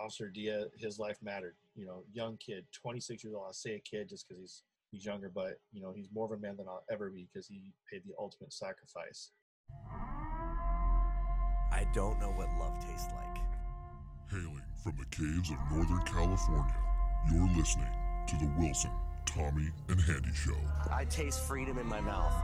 Officer Dia, his life mattered. You know, young kid, 26 years old. I'll say a kid just because he's he's younger, but you know, he's more of a man than I'll ever be because he paid the ultimate sacrifice. I don't know what love tastes like. Hailing from the caves of Northern California, you're listening to the Wilson, Tommy, and Handy Show. I taste freedom in my mouth.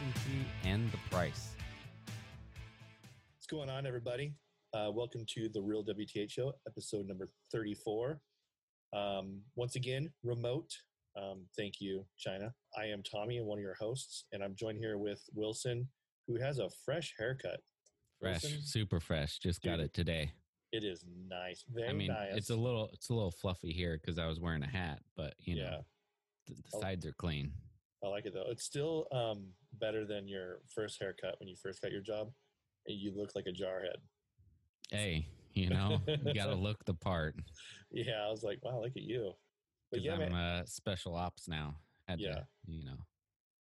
Consistency, and the price. What's going on, everybody? Uh, welcome to the Real WTH Show, episode number 34. Um, once again, remote. Um, thank you, China. I am Tommy, and one of your hosts, and I'm joined here with Wilson, who has a fresh haircut. Fresh, Wilson? super fresh. Just got Dude. it today. It is nice, very I mean, nice. it's a little, it's a little fluffy here because I was wearing a hat, but you know, yeah, the Oh. sides are clean. I like it though. It's still um, better than your first haircut when you first got your job. and You look like a jarhead. Hey, you know, you got to look the part Yeah, I was like, wow, look at you. But because yeah, I'm man, uh, special ops now. Had Yeah. to, you know,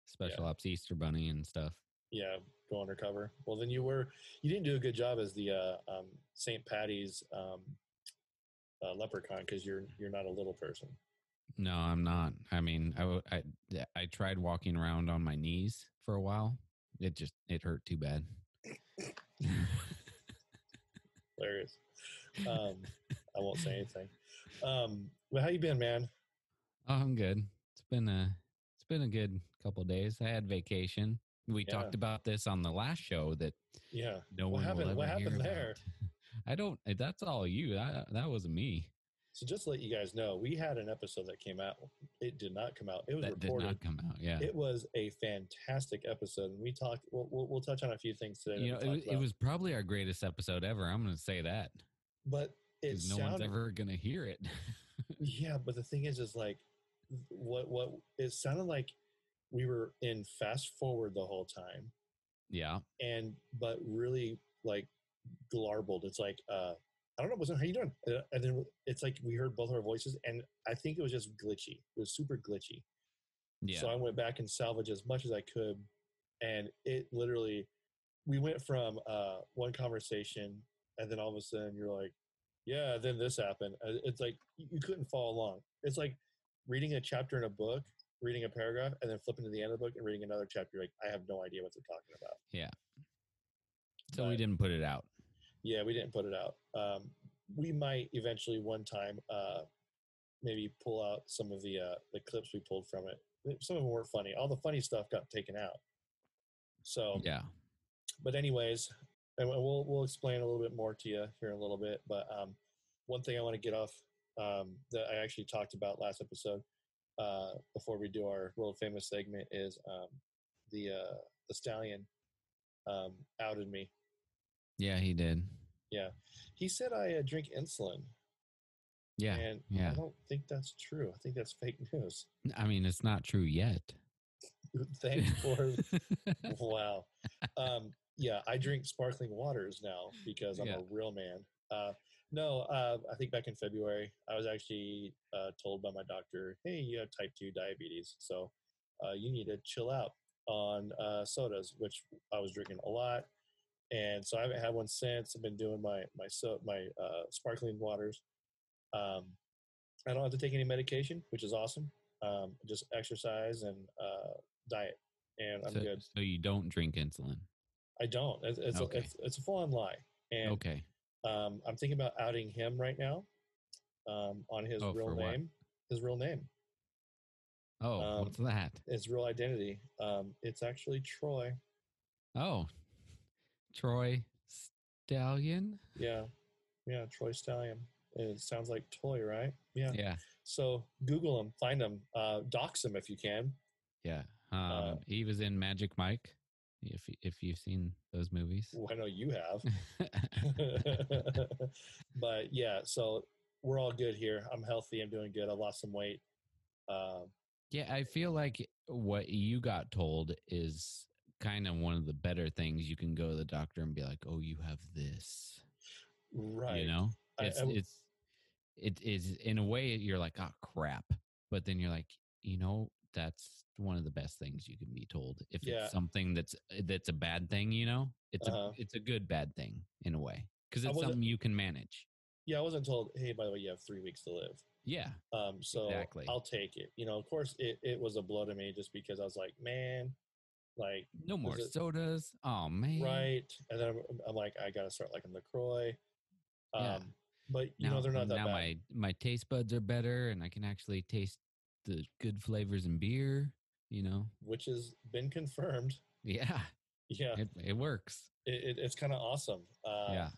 special ops Easter Bunny and stuff. yeah, go undercover. Well, then you were you didn't do a good job as the uh, um, St. Patty's um, uh, leprechaun because you're you're not a little person. No, I'm not. I mean, I I tried walking around on my knees for a while. It just, it hurt too bad. Hilarious. Um, I won't say anything. Um, well, how you been, man? Oh, I'm good. It's been a it's been a good couple of days. I had vacation. We Yeah. talked about this on the last show that Yeah. no What one happened- will ever what hear happened about. there? I don't. That's all you. That that wasn't me. So just to let you guys know, we had an episode that came out. It did not come out. It was reported did not come out. Yeah. It was a fantastic episode, and we talked. We'll, we'll, we'll touch on a few things today. you know, it, was- it was probably our greatest episode ever. I'm going to say that but it no sounded, one's ever going to hear it. Yeah, but the thing is, is like, what what it sounded like we were in fast forward the whole time, yeah. and but really like garbled. It's like, uh, I don't know, wasn't how you doing? Uh, And then it's like we heard both of our voices, and I think it was just glitchy. It was super glitchy. Yeah. So I went back and salvaged as much as I could, and it literally, we went from uh, one conversation, and then all of a sudden you're like, yeah, then this happened. Uh, It's like you you couldn't follow along. It's like reading a chapter in a book, reading a paragraph, and then flipping to the end of the book and reading another chapter. You're like, I have no idea what they're talking about. yeah. So we didn't put it out. Yeah, we didn't put it out. Um, we might eventually one time uh, maybe pull out some of the uh, the clips we pulled from it. Some of them weren't funny. All the funny stuff got taken out. So Yeah. but anyways, and we'll we'll explain a little bit more to you here in a little bit. But um, one thing I want to get off um, that I actually talked about last episode uh, before we do our world famous segment is um, the uh, the stallion um, outed me. Yeah, he did. Yeah, he said I uh, drink insulin, Yeah. and yeah. I don't think that's true. I think that's fake news. I mean, it's not true yet. Thanks for wow. Um, yeah, I drink sparkling waters now because I'm Yeah. a real man. Uh, no, uh, I think back in February, I was actually uh, told by my doctor, "Hey, you have type two diabetes, so uh, you need to chill out on uh, sodas," which I was drinking a lot, and so I haven't had one since. I've been doing my my so my uh, sparkling waters. Um, I don't have to take any medication, which is awesome. Um, just exercise and uh, diet, and I'm so, good. so you don't drink insulin. I don't. It's it's, Okay. a, it's, it's a full on lie, and Okay. um, I'm thinking about outing him right now um, on his Oh, real name. His real name, Oh, Um, what's that? his real identity. Um, it's actually Troy. Oh, Troy Stallion. Yeah, yeah, Troy Stallion. It sounds like toy, right? Yeah. Yeah. So Google him, find him, uh, dox him if you can. Yeah. Um, Uh, he was in Magic Mike. If if you've seen those movies. Well, I know you have. but yeah, so we're all good here. I'm healthy. I'm doing good. I lost some weight. Um, yeah, I feel like what you got told is kind of one of the better things. You can go to the doctor and be like, "Oh, you have this." right. You know, it's I it's it is in a way you're like, "Oh crap," but then you're like, you know, that's one of the best things you can be told. If Yeah. it's something that's that's a bad thing, you know, it's Uh-huh. a it's a good bad thing in a way because it's something you can manage. Yeah, I wasn't told, hey, by the way, you have three weeks to live. Yeah, Um, so Exactly. I'll take it. You know, of course, it, it was a blow to me just because I was like, man, like, no more it- sodas. Oh man, right. And then I'm, I'm like, I got to start liking LaCroix. Um, Yeah. But, you now, know, they're not that now bad. my my taste buds are better, and I can actually taste the good flavors in beer. You know, which has been confirmed. yeah, Yeah, it, it works. it, it, it's kind of awesome. Uh, yeah.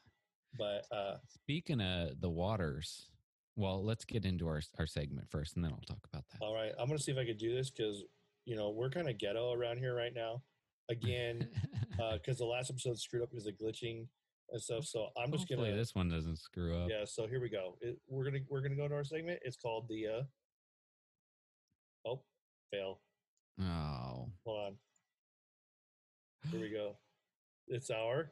But uh, Speaking of the waters, well, let's get into our our segment first, and then I'll talk about that. all right, I'm going to see if I could do this because, you know, we're kind of ghetto around here right now. Again, because the last episode screwed up because of glitching and stuff. So I'm just Hopefully gonna play this one doesn't screw up. yeah. So here we go. It, we're gonna we're gonna go to our segment. It's called the uh oh fail. Oh, Hold on. Here we go. It's our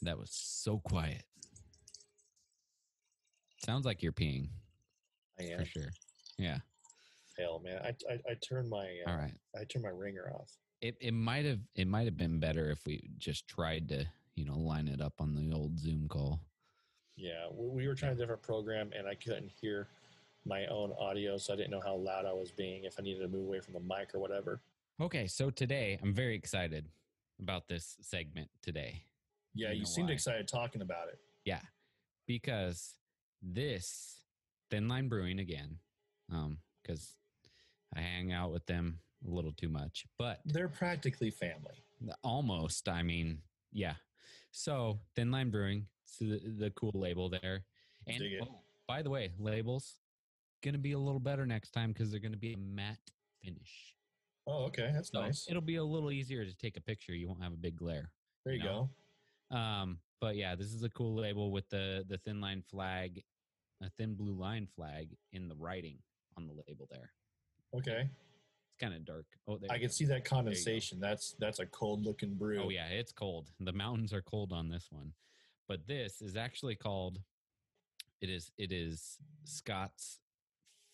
that was so quiet. Sounds like you're peeing I am for sure. Yeah. Fail man. I I, I turned my uh, All right. I turned my ringer off. It it might have it might have been better if we just tried to you know line it up on the old Zoom call. Yeah, we, we were trying a different program and I couldn't hear my own audio, so I didn't know how loud I was being. If I needed to move away from the mic or whatever. Okay, so today I'm very excited about this segment today. Yeah, You you, know seemed why. excited talking about it. Yeah, because this Thin Line Brewing again, um, because I hang out with them a little too much, but They're practically family. almost. I mean, yeah. So Thin Line Brewing, it's the, the cool label there, and Dig it. oh, by the way, labels gonna be a little better next time because they're gonna be a matte finish. Oh, okay, that's So nice. it'll be a little easier to take a picture. You won't have a big glare. There you no. go. Um, but yeah, this is a cool label with the the thin line flag, a thin blue line flag in the writing on the label there. Okay, It's kind of dark. Oh, there I can see that condensation. That's that's a cold looking brew. Oh yeah, it's cold. The mountains are cold on this one, but this is actually called. It is it is Scott's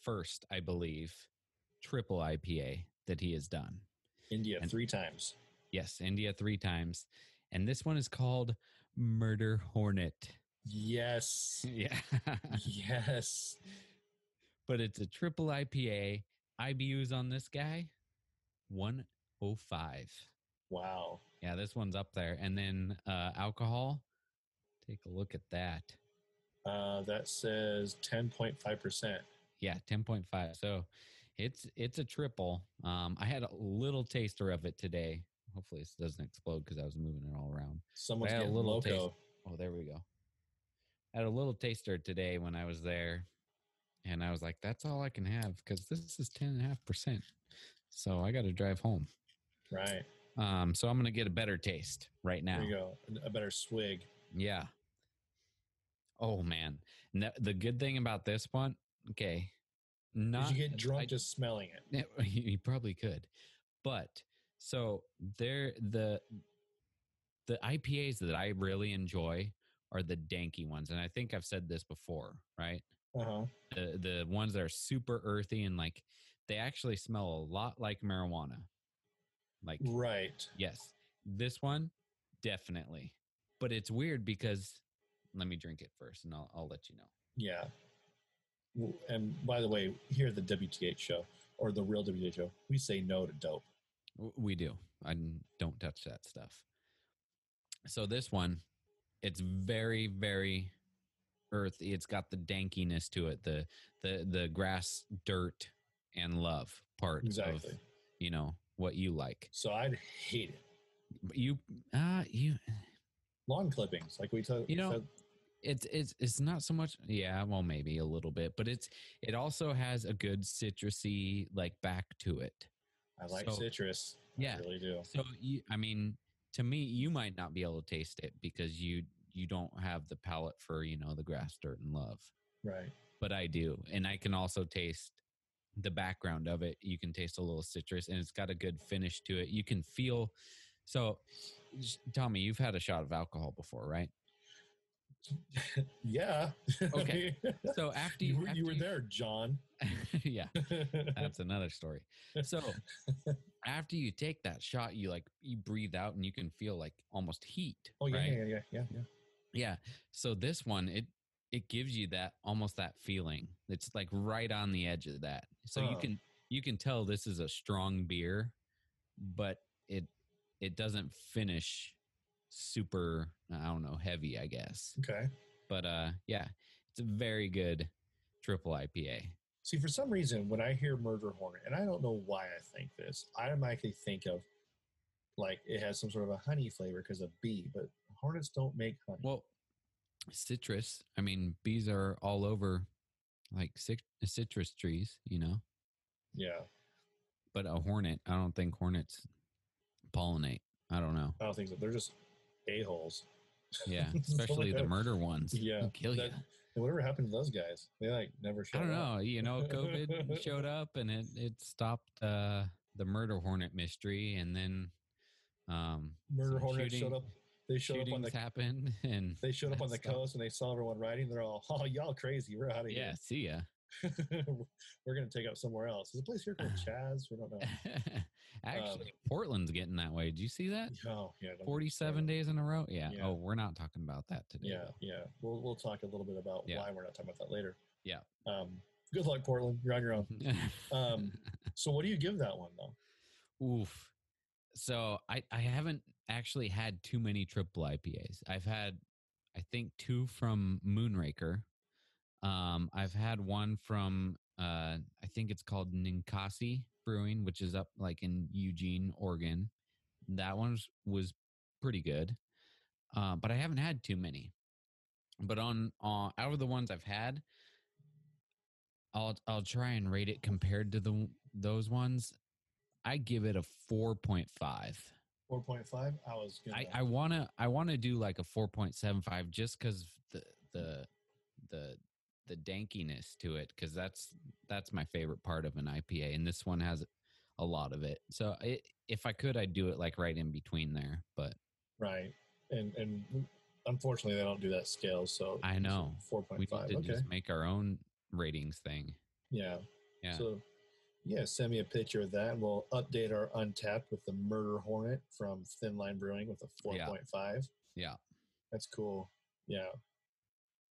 first, I believe, triple IPA that he has done. India and- three times. Yes, India three times, and this one is called Murder Hornet. Yes, Yeah. yes. but it's a triple IPA. IBUs on this guy, 105. Wow. Yeah, this one's up there. And then uh, alcohol, take a look at that. Uh, that says ten point five percent. Yeah, 10.5. So it's it's a triple. Um, I had a little taster of it today. Hopefully this doesn't explode because I was moving it all around. Someone's I had a little loco. taste. Oh, there we go. I had a little taster today when I was there, and I was like, "That's all I can have because this is ten and a half percent." So I got to drive home. Right. Um, so I'm gonna get a better taste right now. There you go. A better swig. Yeah. Oh man, the, good thing about this one, okay, Did you get drunk I- just smelling it? Yeah, you probably could, but so there the the IPAs that I really enjoy are the danky ones, and I think I've said this before, right? Uh huh. The the ones that are super earthy and like they actually smell a lot like marijuana. Like Right. yes, this one definitely, but it's weird because let me drink it first, and I'll I'll let you know. Yeah. And by the way, here at the WTH show or the real WTH show, we say no to dope. We do. I don't touch that stuff. So this one, it's very, very earthy. It's got the dankiness to it, the the the grass, dirt, and love part Exactly. of you know what you like. So I'd hate it. But you, uh, you, Lawn clippings, like we told. You know, it's it's it's not so much yeah well maybe a little bit but it's it also has a good citrusy like back to it I like So- citrus. yeah. I really do. so you i mean to me you might not be able to taste it because you you don't have the palate for you know the grass dirt and love Right. but i do and i can also taste the background of it you can taste a little citrus and it's got a good finish to it you can feel so tommy you've had a shot of alcohol before right Yeah. Okay. so after you, you, were, after you were there, John. yeah that's another story so after you take that shot you like you breathe out and you can feel like almost heat oh yeah, right? yeah, yeah, yeah, yeah. Yeah so this one it it gives you that almost that feeling. It's like right on the edge of that. So you can you can tell this is a strong beer but it it doesn't finish super i don't know heavy i guess. Okay. but uh yeah it's a very good triple ipa See, for some reason, when I hear Murder Hornet, and I don't know why I think this, I automatically think of like it has some sort of a honey flavor because of bee, but hornets don't make honey. Well, citrus. I mean, bees are all over, like cit- citrus trees, you know. yeah, But a hornet, I don't think hornets pollinate. I don't know. I don't think so. They're just a holes. Yeah, especially the murder ones. Yeah, They'll kill you. that- And whatever happened to those guys? They like never Showed. I don't up. know. You know, COVID showed up and it it stopped uh, the murder hornet mystery, and then um, Murder Hornet shooting- showed up. They showed up on the happened, and they showed up on the stopped. coast and they saw everyone riding. They're all, oh, y'all crazy. We're out of Yeah, here. Yeah, see ya. We're gonna take up somewhere else. There's a place here called Chaz. We don't know. Actually, Portland's getting that way. Do you see that? Oh yeah, don't get me 47 days in a row? Yeah. Yeah. Oh, we're not talking about that today. Yeah, yeah. We'll we'll talk a little bit about Yeah. why we're not talking about that later. Yeah. Um, good luck, Portland. You're on your own. Um, so what do you give that one though? Oof. So I, I haven't actually had too many triple IPAs. I've had, I think, two from Moonraker. Um, I've had one from, uh, I think it's called Ninkasi Brewing, which is up like in Eugene, Oregon. That one was, was pretty good. Uh, but I haven't had too many. But on, uh, out of the ones I've had, I'll I'll try and rate it compared to the those ones. I give it a four point five. Four point five. I was gonna. I, I wanna I wanna do like a four point seven five just because the the the the dankiness to it because that's that's my favorite part of an IPA and this one has a lot of it. So it, if I could, I'd do it like right in between there. But right, and and unfortunately they don't do that scale. So I know. four we point need five. to Okay. just make our own ratings thing. Yeah. Yeah. So yeah, send me a picture of that, and we'll update our Untappd with the Murder Hornet from Thin Line Brewing with a four Yeah. point five. Yeah. That's cool. Yeah.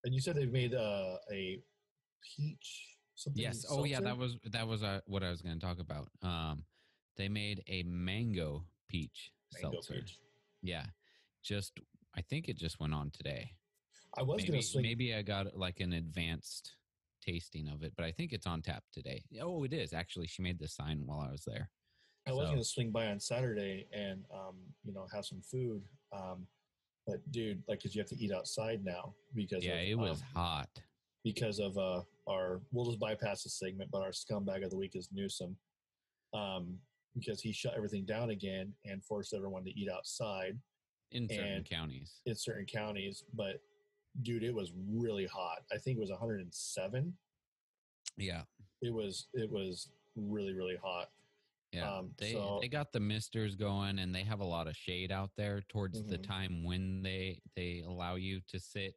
And you said they've made uh, a peach something. Yes. Oh yeah, that was that was uh, what I was going to talk about. Um, they made a mango peach mango seltzer. peach. Yeah, just I think it just went on today. I was maybe gonna swing. maybe I got like an advanced tasting of it, but I think it's on tap today. Oh, it is actually. She made the sign while I was there. I was gonna swing by on Saturday and um, you know have some food. Um, but dude, like, cause you have to eat outside now because Yeah, of, it was um, hot. because of uh, our. We'll just bypass the segment, but our scumbag of the week is Newsom, um, because he shut everything down again and forced everyone to eat outside in certain counties. in certain counties. But dude, it was really hot. I think it was 107. Yeah, It was it was really really hot. yeah. Um, they so- they got the misters going, and they have a lot of shade out there towards the Mhm. time when they they allow you to sit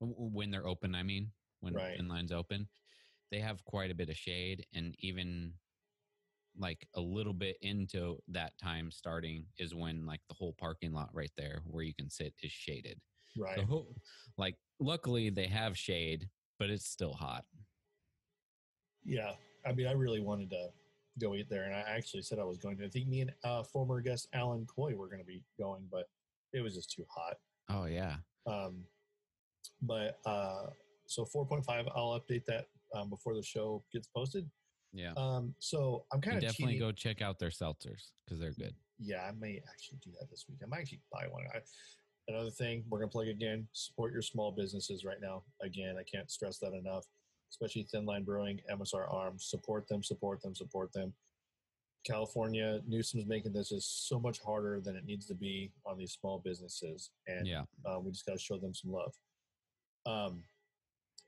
when they're open. I mean, when Right. the line's open, they have quite a bit of shade, and even like a little bit into that time starting is when like the whole parking lot right there where you can sit is shaded. Right. So, like, luckily they have shade, but it's still hot. Yeah, I mean, I really wanted to go eat there, and I actually said I was going to. I think me and uh, former guest Alan Coy were going to be going, but it was just too hot. Oh yeah, Um, but uh, so 4.5, I'll update that um, before the show gets posted. yeah. Um, so I'm kind of definitely cheating. go check out their seltzers because they're good. Yeah, I may actually do that this week. I might actually buy one. I, another thing we're gonna plug again. Support your small businesses right now. Again, I can't stress that enough. Especially Thin Line Brewing, MSR Arms. Support them. Support them. Support them. California, Newsom's making this is so much harder than it needs to be on these small businesses, and Yeah. uh, we just got to show them some love. Um,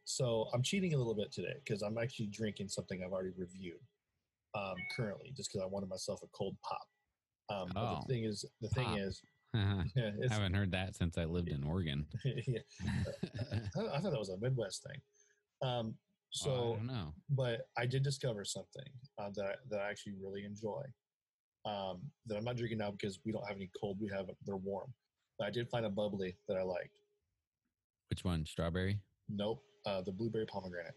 so I'm cheating a little bit today because I'm actually drinking something I've already reviewed um, currently, just because I wanted myself a cold pop. Um, Oh, the thing is, the thing pop. is, I yeah, it's, haven't heard that since I lived in Oregon. yeah, I, I thought that was a Midwest thing. Um, So so, I but I did discover something uh, that I, that I actually really enjoy. Um, that I'm not drinking now because we don't have any cold. We have they're warm. But I did find a bubbly that I liked. Which one? Strawberry? Nope, uh, the blueberry pomegranate.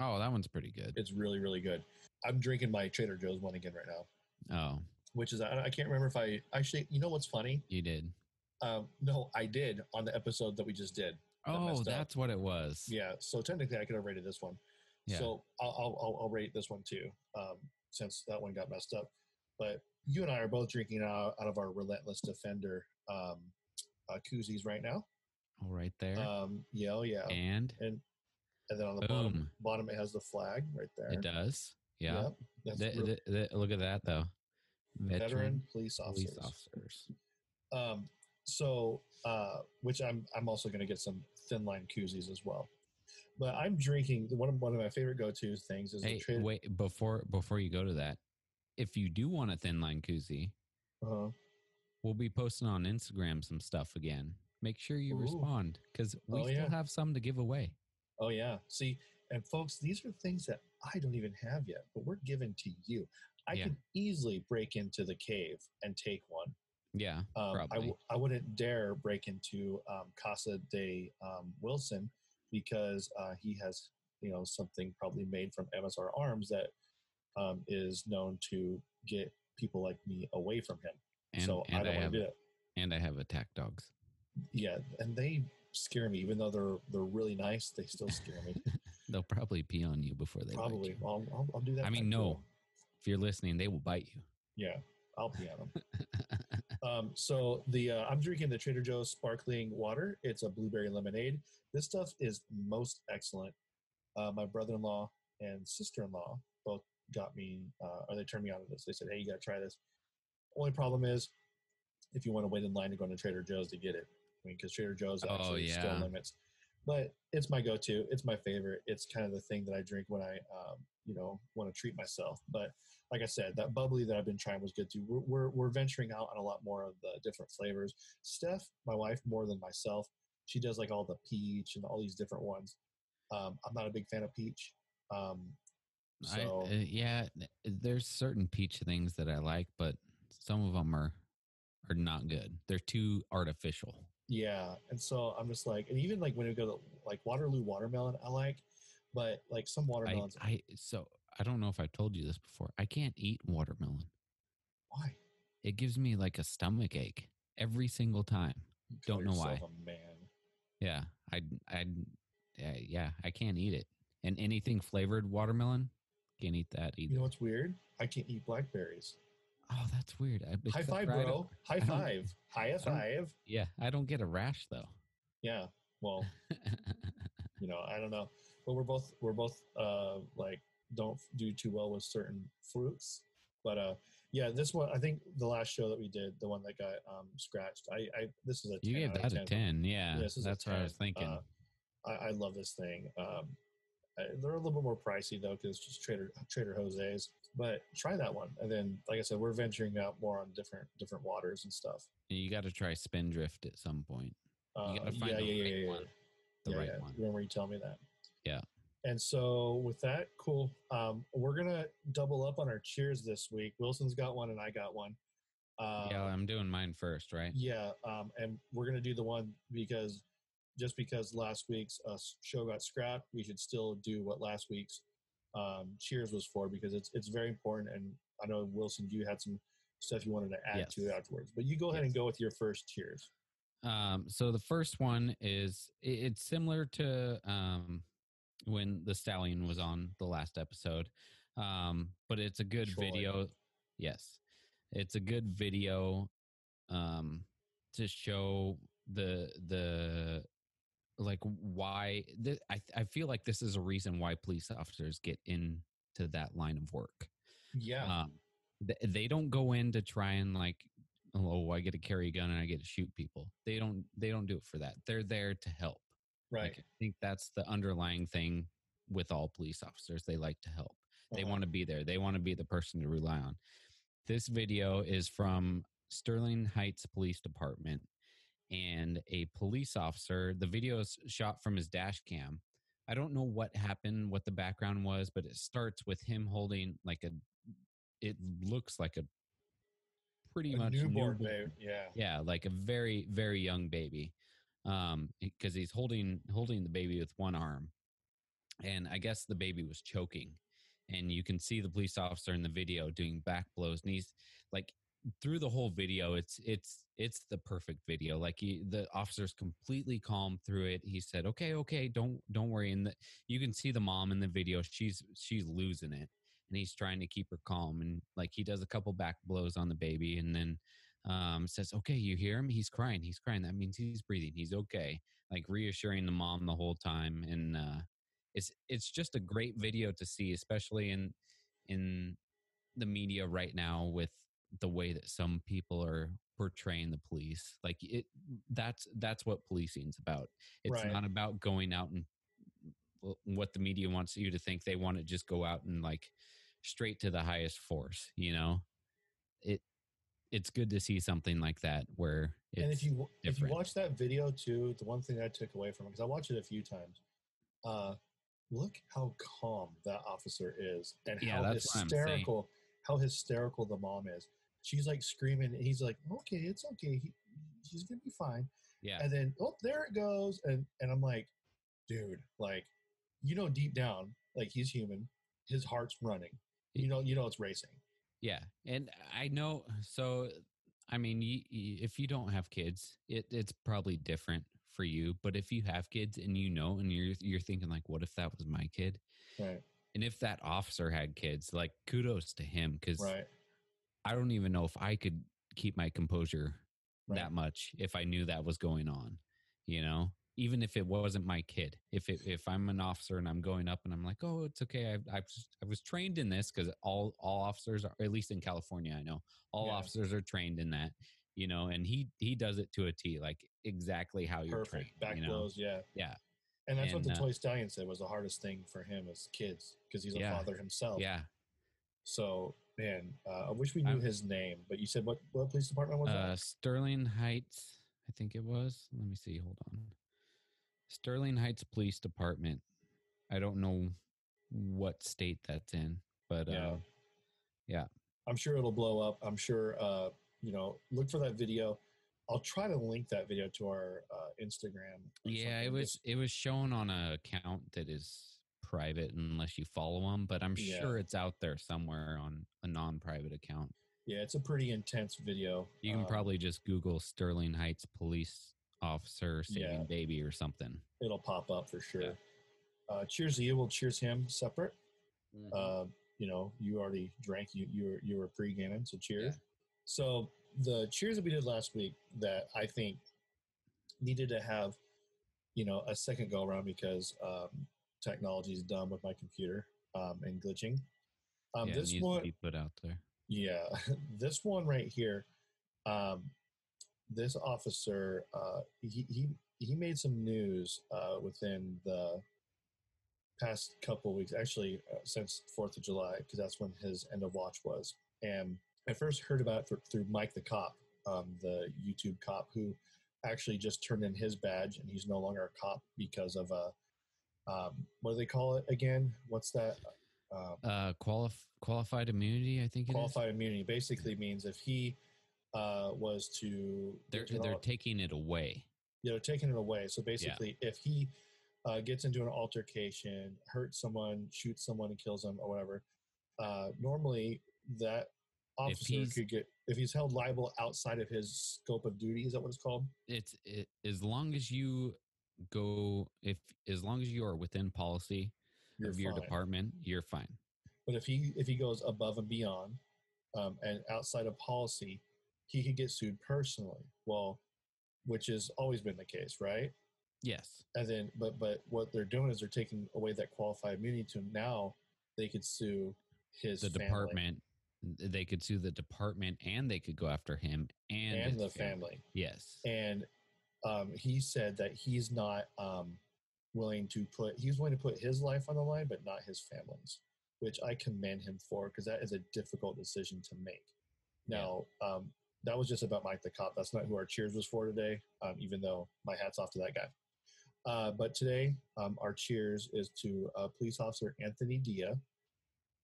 Oh, that one's pretty good. It's really really good. I'm drinking my Trader Joe's one again right now, Oh, which is I, I can't remember if I actually. You know what's funny? you did. Um, no, I did on the episode that we just did. That Oh, messed up. that's what it was. Yeah, so technically I could have rated this one. Yeah. So I'll, I'll, I'll, rate this one too, um, since that one got messed up. But you and I are both drinking out, out of our Relentless Defender um, uh, koozies right now. Oh, right there. Um, yeah, oh, yeah. and And and then on the bottom, boom, bottom it has the flag right there. it does. Yeah. Yep, that's The- the- the- look at that though. Veteran, Veteran police officers. police officers. Um, so, uh, which I'm I'm also going to get some thin line koozies as well. But I'm drinking one of one of my favorite go to things is Hey, the Trader. wait before before you go to that. If you do want a thin line koozie, Uh-huh. we'll be posting on Instagram some stuff again. Make sure you Ooh. respond because we Oh, still yeah. have some to give away. Oh yeah. See, and folks, these are things that I don't even have yet, but we're given to you. I Yeah. could easily break into the cave and take one. Yeah, Um, I, probably. w- I wouldn't dare break into um, Casa de um, Wilson because uh, he has, you know, something probably made from MSR Arms that um, is known to get people like me away from him. and so I don't want to do it. and I have attack dogs. Yeah, and they scare me, even though they're they're really nice. They still scare me. They'll probably pee on you before they Probably. I'll, I'll, I'll do that. I mean, no. If you're listening, they will bite you. Yeah, I'll be on them. um, so the uh, I'm drinking the Trader Joe's sparkling water. It's a blueberry lemonade. This stuff is most excellent. Uh, my brother-in-law and sister-in-law both got me, uh, or they turned me on to this. They said, "Hey, you got to try this." Only problem is, if you want to wait in line to go into Trader Joe's to get it, I mean, because Trader Joe's Oh, actually still yeah. limits. But it's my go-to. It's my favorite. It's kind of the thing that I drink when I, um, you know, want to treat myself. But like I said, that bubbly that I've been trying was good too. We're, we're, we're venturing out on a lot more of the different flavors. Steph, my wife, more than myself, she does like all the peach and all these different ones. Um, I'm not a big fan of peach. Um, I, so uh, yeah, there's certain peach things that I like, but some of them are are not good. They're too artificial. Yeah, and so I'm just like, and even like when we go to like Waterloo watermelon, I like, but like some watermelons, I so I don't know if I've told you this before. I can't eat watermelon. why? It gives me like a stomach ache every single time. You Don't know why. Man. Yeah, I I yeah, yeah, I can't eat it. And anything flavored watermelon, can't eat that either. You know what's weird? I can't eat blackberries. Oh, that's weird. I, High five, bro. High five. High five. Yeah, I don't get a rash though. Yeah. Well, you know, I don't know, but we're both we're both uh like don't do too well with certain fruits. But uh yeah, this one I think the last show that we did, the one that got um scratched. I I this is a 10 you gave that a 10. Yeah, This is that's what I was thinking. Uh, I, I love this thing. Um, I, they're a little bit more pricey though, because it's just Trader Trader Jose's. But try that one, and then like I said, we're venturing out more on different different waters and stuff. you got to try Spindrift at some point. Uh, You got to find yeah, the yeah, right yeah, yeah, one. The yeah, right yeah. one. Remember you tell me that. Yeah. And so with that, cool. Um, we're gonna double up on our cheers this week. Wilson's got one, and I got one. Uh, yeah, I'm doing mine first, right? Yeah, um, and we're gonna do the one because just because last week's uh, show got scrapped, we should still do what last week's um, cheers was for because it's it's very important. And I know Wilson, you had some stuff you wanted to add to it afterwards, but you go ahead and go with your first cheers. Um, so the first one is it's similar to um, when the stallion was on the last episode, um, but it's a good Troy. video. Yes, it's a good video um, to show the the like why th- I I feel like this is a reason why police officers get into that line of work. Yeah. Um, th- they don't go in to try and like, oh, I get to carry a gun and I get to shoot people. They don't. They don't do it for that. They're there to help. right. Like, I think that's the underlying thing with all police officers. They like to help. They Uh-huh. want to be there. They want to be the person to rely on. This video is from Sterling Heights Police Department and a police officer. The video is shot from his dash cam. I don't know what happened, what the background was, but it starts with him holding like a, it looks like a pretty A much newborn, newborn babe. Yeah. yeah like a very very young baby um because he's holding holding the baby with one arm and i guess the baby was choking and you can see the police officer in the video doing back blows and he's like through the whole video it's it's it's the perfect video like he, the officer's completely calm through it he said okay okay don't don't worry and the, you can see the mom in the video she's she's losing it and he's trying to keep her calm and like he does a couple back blows on the baby and then um says okay you hear him? He's crying he's crying that means he's breathing he's okay like reassuring the mom the whole time and uh it's it's just a great video to see especially in in the media right now with the way that some people are portraying the police like it that's that's what policing's about it's Right. not about going out and what the media wants you to think they want to just go out and like straight to the highest force you know it it's good to see something like that where it's and if you if you watch that video too, the one thing I took away from it because I watched it a few times, uh, look how calm that officer is and Yeah, how that's what I'm saying. hysterical how hysterical the mom is. She's like screaming, and he's like, "Okay, it's okay. He, she's gonna be fine." yeah And then, oh, there it goes, and and I'm like, dude, like, you know, deep down, like he's human, his heart's running. You know, you know, it's racing. Yeah, and I know. So, I mean, y y if you don't have kids, it it's probably different for you. But if you have kids and you know, and you're you're thinking like, what if that was my kid? Right, And if that officer had kids, like, kudos to him because right, I don't even know if I could keep my composure right. that much if I knew that was going on. You know, even if it wasn't my kid, if it, if I'm an officer and I'm going up and I'm like, oh, it's okay. I I was, I was trained in this because all all officers are, at least in California, I know all Yeah. officers are trained in that. You know, and he he does it to a T, like exactly how you're Perfect. trained. Back you know? blows, yeah. Yeah. And that's what the uh, toy stallion said was the hardest thing for him as kids because he's a Yeah. father himself. Yeah, So, man, uh, I wish we knew I'm- his name. But you said what? What police department was uh, that? Sterling Heights, I think it was. Let me see. Hold on. Sterling Heights Police Department. I don't know what state that's in, but Yeah. uh, yeah. I'm sure it'll blow up. I'm sure. Uh, you know, look for that video. I'll try to link that video to our uh, Instagram. yeah, it was it was shown on a account that is private unless you follow them, but I'm Yeah. sure it's out there somewhere on a non-private account. Yeah, it's a pretty intense video. You can Um, probably just Google Sterling Heights Police Officer saving Yeah. baby or something. it'll pop up for sure. Yeah. Uh, cheers to you. We'll cheers him separate. Mm-hmm. Uh, you know, you already drank. You you were you were pre gaming, so cheers. So the cheers that we did last week that I think needed to have, you know, a second go around because um, technology is dumb with my computer um, and glitching. Um, yeah, this one, to be put out there. yeah, this one right here, um, this officer, uh, he, he he made some news uh, within the past couple weeks, actually uh, since Fourth of July, because that's when his end of watch was. And I first heard about it through, through Mike the cop, um, the YouTube cop who actually just turned in his badge, and he's no longer a cop because of a um, what do they call it again? What's that? Um, Uh, qualif- qualified immunity, I think it is. qualified immunity basically means if he uh, was to They're they're taking it away. you know taking it away. So basically, if he uh, gets into an altercation, hurts someone, shoots someone, and kills them, or whatever, uh, normally that officer could get if he's held liable outside of his scope of duty. Is that what it's called? It's it, as long as you go if as long as you are within policy You're of your fine. department, you're fine. But if he if he goes above and beyond um, and outside of policy, he could get sued personally. Well, which has always been the case, right? Yes. And then, but but what they're doing is they're taking away that qualified immunity to now they could sue his The family department. They could sue the department, and they could go after him and, and, the family. Yes. And um, he said that he's not um, willing to put he's willing to put his life on the line, but not his family's, which I commend him for because that is a difficult decision to make. Now, um, that was just about Mike the cop. That's not who our cheers was for today. Um, even though my hats off to that guy. Uh, but today, um, our cheers is to uh, police officer Anthony Dia.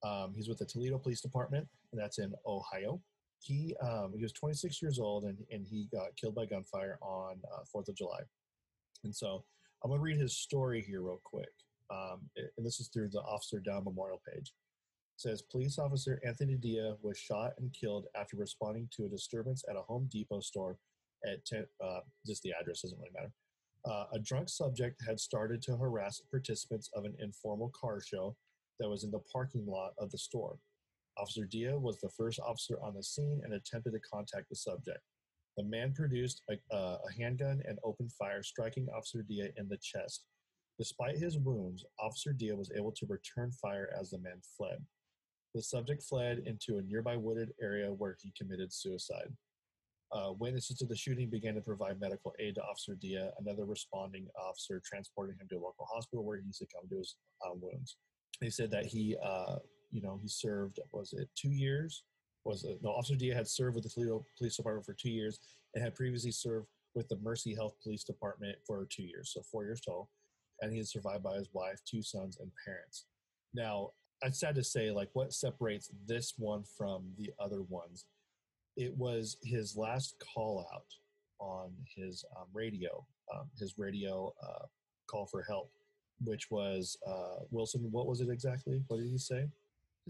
Um, he's with the Toledo Police Department, and that's in Ohio. He um, he was 26 years old, and, and he got killed by gunfire on uh, 4th of July. And so I'm going to read his story here real quick. Um, and this is through the Officer Down Memorial page. It says Police Officer Anthony Dia was shot and killed after responding to a disturbance at a Home Depot store at 10, uh, just the address doesn't really matter. Uh, a drunk subject had started to harass participants of an informal car show that was in the parking lot of the store. Officer Dia was the first officer on the scene and attempted to contact the subject. The man produced a, uh, a handgun and opened fire, striking Officer Dia in the chest. Despite his wounds, Officer Dia was able to return fire as the man fled. The subject fled into a nearby wooded area where he committed suicide. Uh, witnesses to the shooting began to provide medical aid to Officer Dia, another responding officer transporting him to a local hospital where he succumbed to his uh, wounds. They said that he, uh, you know, he served, was it two years? Was it, no, Officer Dia had served with the Toledo Police Department for two years and had previously served with the Mercy Health Police Department for two years, so four years total. And he is survived by his wife, two sons, and parents. Now, it's sad to say, like, what separates this one from the other ones? It was his last call out on his um, radio, um, his radio uh, call for help, which was uh, Wilson. What was it exactly? What did he say?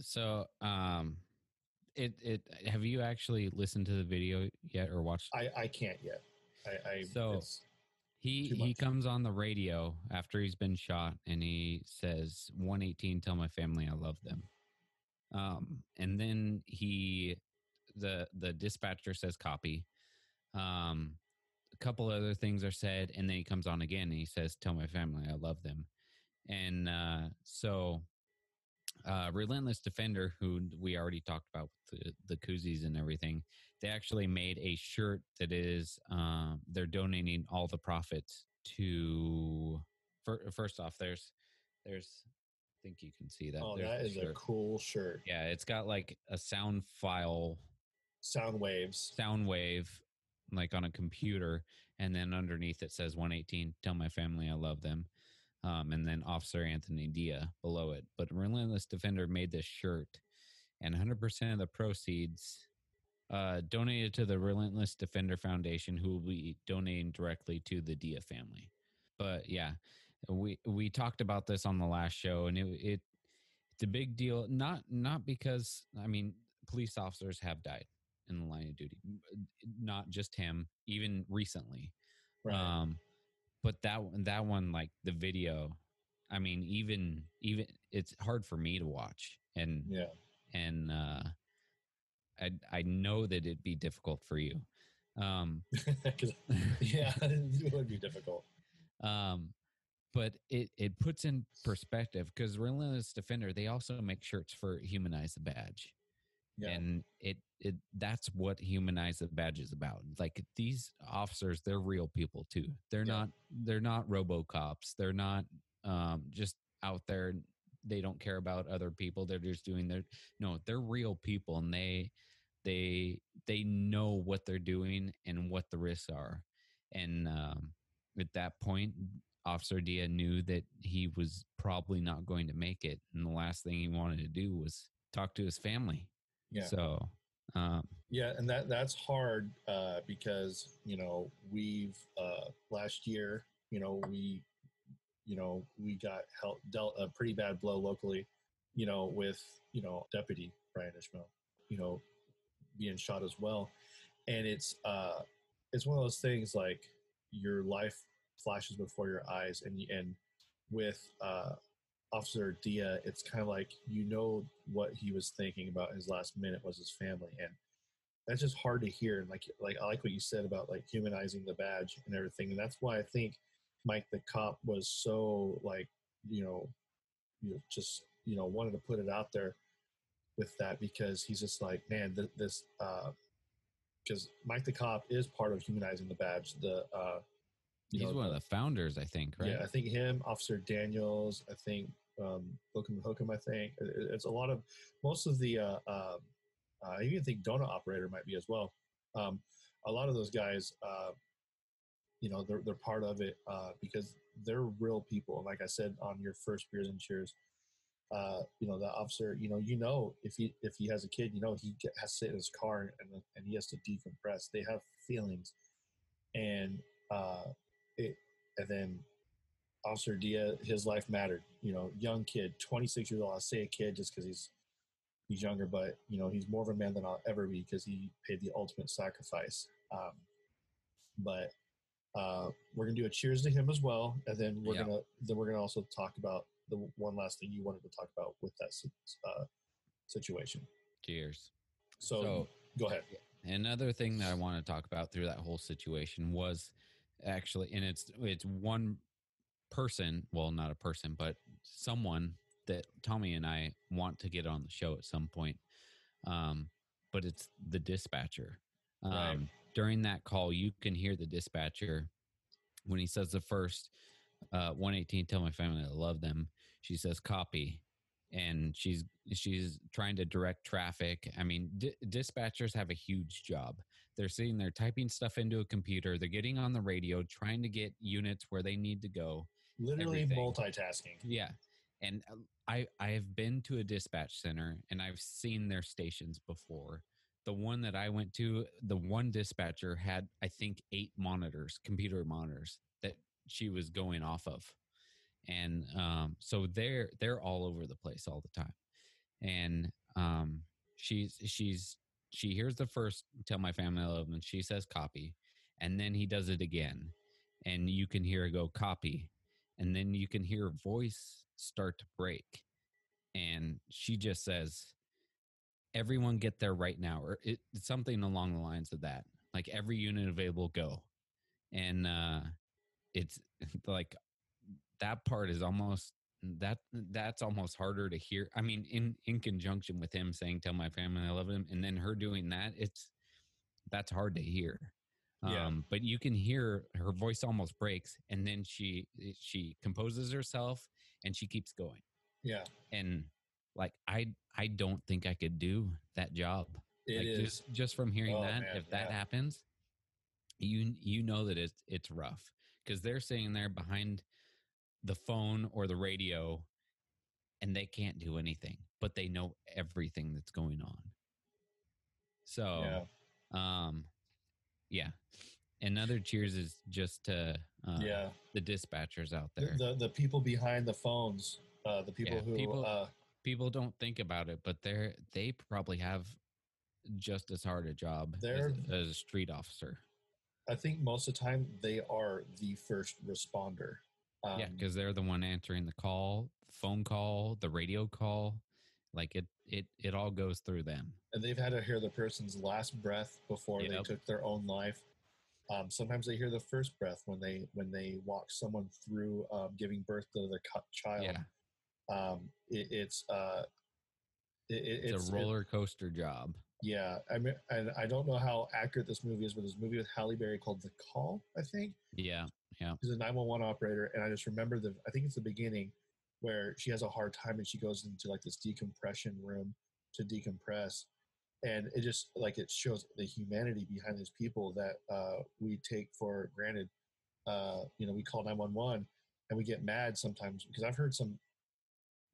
So, um, it it have you actually listened to the video yet or watched? I, I can't yet. I, I So- He he comes on the radio after he's been shot and he says 118 tell my family I love them. Um and then he the the dispatcher says copy. Um a couple other things are said and then he comes on again and he says tell my family I love them. And uh so uh Relentless Defender who we already talked about with the the koozies and everything they actually made a shirt that is um, they're donating all the profits to fir- first off there's there's i think you can see that oh, There's that is a cool shirt. yeah it's got like a sound file Sound waves. sound wave like on a computer and then underneath it says 118 tell my family i love them um, and then officer anthony dia below it but relentless defender made this shirt and 100% of the proceeds uh, donated to the relentless defender foundation who will be donating directly to the dia family but yeah we we talked about this on the last show and it, it it's a big deal not not because i mean police officers have died in the line of duty not just him even recently Right. um but that one that one like the video i mean even even it's hard for me to watch and yeah. and uh i i know that it'd be difficult for you um yeah, it would be difficult. um but it it puts in perspective because relentless defender they also make shirts for humanize the badge Yeah. and it it that's what humanize the badge is about like these officers they're real people too they're Yeah. not they're not robocops they're not um just out there they don't care about other people they're just doing their no they're real people and they they they know what they're doing and what the risks are and um at that point officer dia knew that he was probably not going to make it and the last thing he wanted to do was talk to his family yeah. so, um, Yeah, and that that's hard uh, because you know we've uh, last year, you know we, you know we got help, dealt a pretty bad blow locally, you know with you know Deputy Brian Ishmael, you know being shot as well, and it's uh, it's one of those things like your life flashes before your eyes, and and with uh, Officer Dia, it's kind of like you know what he was thinking about his last minute was his family, and that's just hard to hear. And like like I like what you said about like humanizing the badge and everything. And that's why I think Mike the cop was so like you know you know, just you know wanted to put it out there with that because he's just like man th- this because Mike the cop is part of humanizing the badge. The uh, you He's know, one of the- founders, I think, right? yeah, I think him, Officer Daniels, I think um, Hookem Hookem, I think It- it- it's a lot of most of the. Uh, um I even think Donut Operator might be as well. Um, a lot of those guys, uh, you know, they're they're part of it uh, because they're real people. Like I said on your first beers and cheers, uh, you know, the officer, you know, you know, if he if he has a kid, you know, he has to sit in his car and and he has to decompress. They have feelings, and uh, it, and then Officer Dia, his life mattered. You know, young kid, 26 years old. I say a kid just because he's he's younger, but you know, he's more of a man than I'll ever be because he paid the ultimate sacrifice. Um, but uh, we're gonna do a cheers to him as well, and then we're Yeah. gonna then we're gonna also talk about the one last thing you wanted to talk about with that uh, situation. Cheers. So, So- go ahead. Another thing that I want to talk about through that whole situation was actually, and it's it's one person, well, not a person, but someone that Tommy and I want to get on the show at some point. Um, but it's the dispatcher. Um, Right. During that call, you can hear the dispatcher when he says the first uh, 118. Tell my family I love them. She says copy, and she's she's trying to direct traffic. I mean, di- dispatchers have a huge job. They're sitting there typing stuff into a computer. They're getting on the radio, trying to get units where they need to go. Literally everything. multitasking. Yeah. And uh, I I have been to a dispatch center and I've seen their stations before. The one that I went to, the one dispatcher had I think 8 monitors, computer monitors that she was going off of. And um so they're they're all over the place all the time. And um she's she's she hears the first tell my family I love them and she says copy and then he does it again and you can hear go copy and then you can hear voice start to break and she just says everyone get there right now or it, something along the lines of that like every unit available go and uh it's like that part is almost that that's almost harder to hear i mean in in conjunction with him saying tell my family i love him and then her doing that it's that's hard to hear Yeah. um but you can hear her voice almost breaks and then she she composes herself and she keeps going Yeah, and like i i don't think i could do that job it like is. just just from hearing Oh, that man, if that yeah. happens you you know that it's it's rough because they're sitting there behind the phone or the radio and they can't do anything but they know everything that's going on. So yeah, um yeah. Another cheers is just to uh, yeah. the dispatchers out there. the the people behind the phones, uh, the people Yeah, who, people- uh, people don't think about it but they're they probably have just as hard a job as, as a street officer. I think most of the time they are the first responder. Um, yeah, because they're the one answering the call, phone call, the radio call. Like it, it, it all goes through them. and they've had to hear the person's last breath before they took their own life. Um, sometimes they hear the first breath when they when they walk someone through um, giving birth to their child. Yeah, Um, it, it's uh, it, it- it's, it's a roller coaster job. yeah, I mean, and I don't know how accurate this movie is, but this movie with Halle Berry called The Call, I think. Yeah, yeah, She's a 911 operator, and I just remember the I think it's the beginning where she has a hard time and she goes into like this decompression room to decompress, and it just like it shows the humanity behind these people that uh, we take for granted. Uh, you know, we call 911 and we get mad sometimes because I've heard some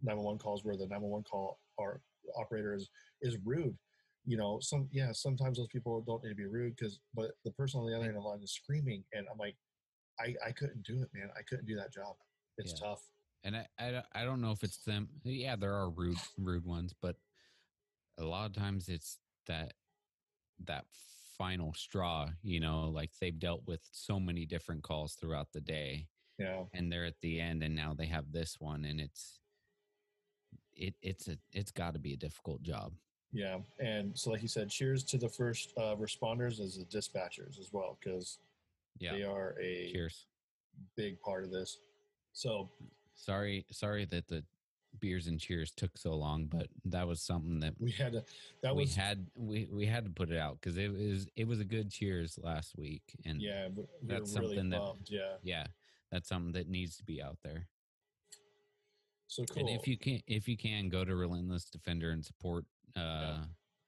911 calls where the 911 call our operator is is rude. You know, some yeah, sometimes those people don't need to be rude because but the person on the other end of the line is screaming, and I'm like, I I couldn't do it, man. I couldn't do that job. It's Yeah. tough. and I, I, don't- I don't know if it's them. Yeah, there are rude, rude ones, but a lot of times it's that, that final straw. You know, like they've dealt with so many different calls throughout the day. Yeah, and they're at the end and now they have this one and it's it it's a it's got to be a difficult job Yeah, and so like you said, cheers to the first uh, responders as the dispatchers as well, because Yeah. they are a Cheers. big part of this. So Sorry, sorry that the beers and cheers took so long, but that was something that we had to. That we was had we we had to put it out because it was it was a good cheers last week, and yeah. We, That's were really something that- yeah. yeah, that's something that needs to be out there. So cool. And if you can, if you can, go to Relentless Defender and support uh,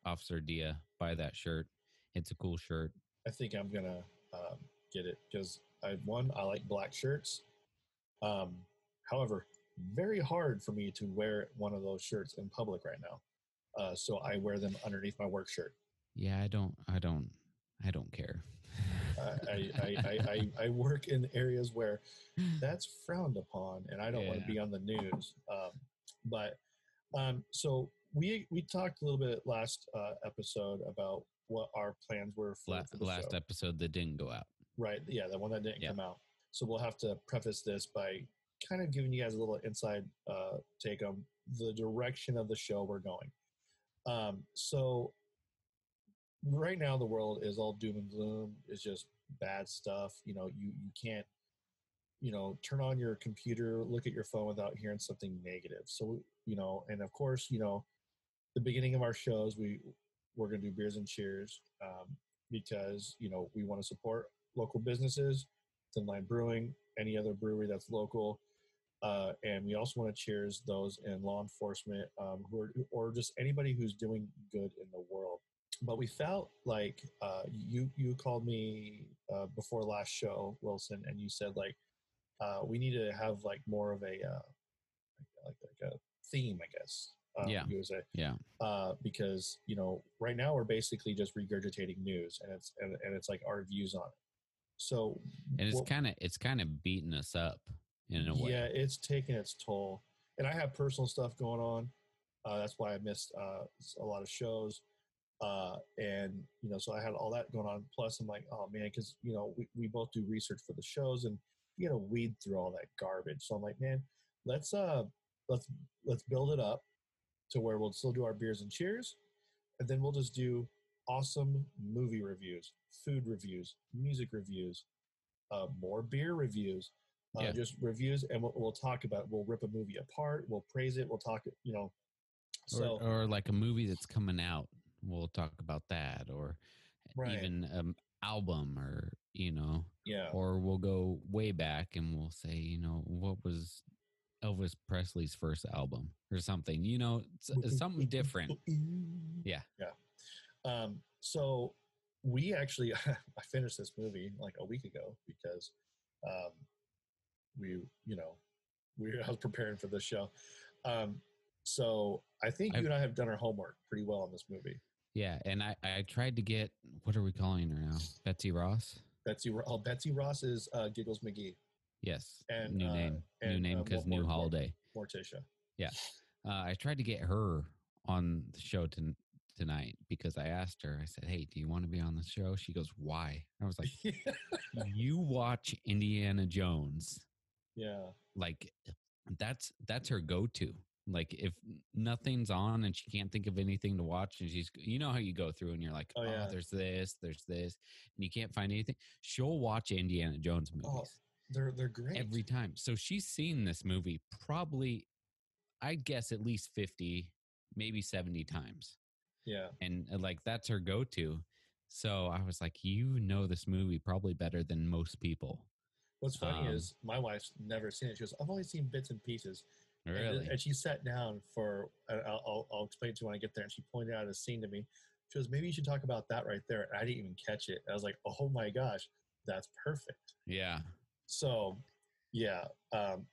Officer Dia. Buy that shirt. It's a cool shirt. I think I'm gonna um, get it because I one I like black shirts. Um, however, very hard for me to wear one of those shirts in public right now. Uh, so I wear them underneath my work shirt. Yeah, I don't, I don't, I don't care. I, I, I, I, I work in areas where that's frowned upon, and I don't want to be on the news. Um, but um, so we we talked a little bit last uh, episode about what our plans were for, La- the last show. episode that didn't go out. Right. Yeah, the one that didn't Yeah. come out. So we'll have to preface this by kind of giving you guys a little inside uh, take on the direction of the show we're going. Um, so right now the world is all doom and gloom. It's just bad stuff. You know, you you can't you know turn on your computer, look at your phone without hearing something negative. So you know, and of course, you know, the beginning of our shows we we're gonna do beers and cheers um, because you know we want to support local businesses, Thin Line Brewing, any other brewery that's local. Uh, and we also want to cheers those in law enforcement um, who are, or just anybody who's doing good in the world. But we felt like uh, you you called me uh, before last show, Wilson, and you said like uh, we need to have like more of a uh, like, like a theme, I guess. Um, Yeah. You would say Yeah, uh, because you know right now we're basically just regurgitating news and it's and, and it's like our views on it so and it's kind of it's kind of beating us up in a way. yeah it's taking its toll. And i have personal stuff going on uh, that's why i missed uh, a lot of shows uh, and you know so i had all that going on. Plus i'm like oh man because you know we, we both do research for the shows and you gotta weed through all that garbage. So i'm like man let's uh let's let's build it up to where we'll still do our beers and cheers and then we'll just do awesome movie reviews food reviews music reviews uh, more beer reviews uh, Yeah. just reviews and we'll, we'll talk about we'll rip a movie apart we'll praise it we'll talk you know so or, or like a movie that's coming out. We'll talk about that, or Right. even an album, or you know, yeah or we'll go way back and we'll say, you know, what was Elvis Presley's first album or something, you know, something different. Yeah. Yeah. Um, so we actually I finished this movie like a week ago because um, we, you know, we I was preparing for this show. Um, so I think you I've- and I have done our homework pretty well on this movie. Yeah, and I I tried to get what are we calling her now? Betsy Ross. Betsy, oh, Betsy Ross is uh, Giggles McGee, Yes, And, new uh, name, new name uh, because Mor- new holiday. Morticia. Uh, I tried to get her on the show to, tonight because I asked her. I said, "Hey, do you want to be on the show?" She goes, "Why?" I was like, "You watch Indiana Jones, yeah, like that's that's her go-to. Like if nothing's on and she can't think of anything to watch, and she's you know how you go through and you're like, Oh, oh, yeah. there's this, there's this, and you can't find anything. She'll watch Indiana Jones oh, movies." Oh, they're they're great every time. So she's seen this movie probably, I'd guess at least 50, maybe 70 times. Yeah, And uh, like that's her go to. So I was like, you know this movie probably better than most people. what's funny Um, is my wife's never seen it. She goes, "I've only seen bits and pieces." And- Really? And, she sat down for, and I'll, I'll, I'll explain to you when I get there. And she pointed out a scene to me. She goes, maybe you should talk about that right there. And I didn't even catch it. I was like, oh my gosh, that's perfect. Yeah. So, yeah. Um,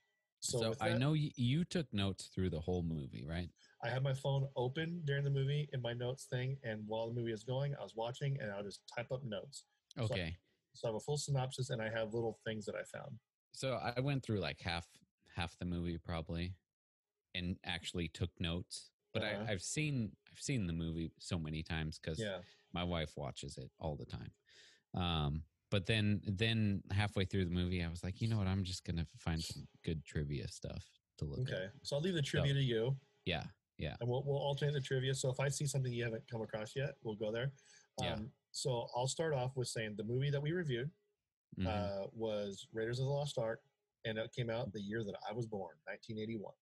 so So, I that, know you, you took notes through the whole movie, right? I had my phone open during the movie in my notes thing. And while the movie is going, I was watching and I'll just type up notes. So- Okay. So I have a full synopsis and I have little things that I found. So I went through like half half the movie probably and actually took notes. But Uh-huh. I, I've seen I've seen the movie so many times because Yeah. my wife watches it all the time. Um, but then then halfway through the movie, I was like, you know what? I'm just gonna find some good trivia stuff to look at. Okay. at. So I'll leave the trivia to you. Yeah. Yeah. And we'll we'll alternate the trivia. So if I see something you haven't come across yet, we'll go there. Yeah. Um, so I'll start off with saying the movie that we reviewed Mhm. uh, was Raiders of the Lost Ark, and it came out the year that I was born, 1981.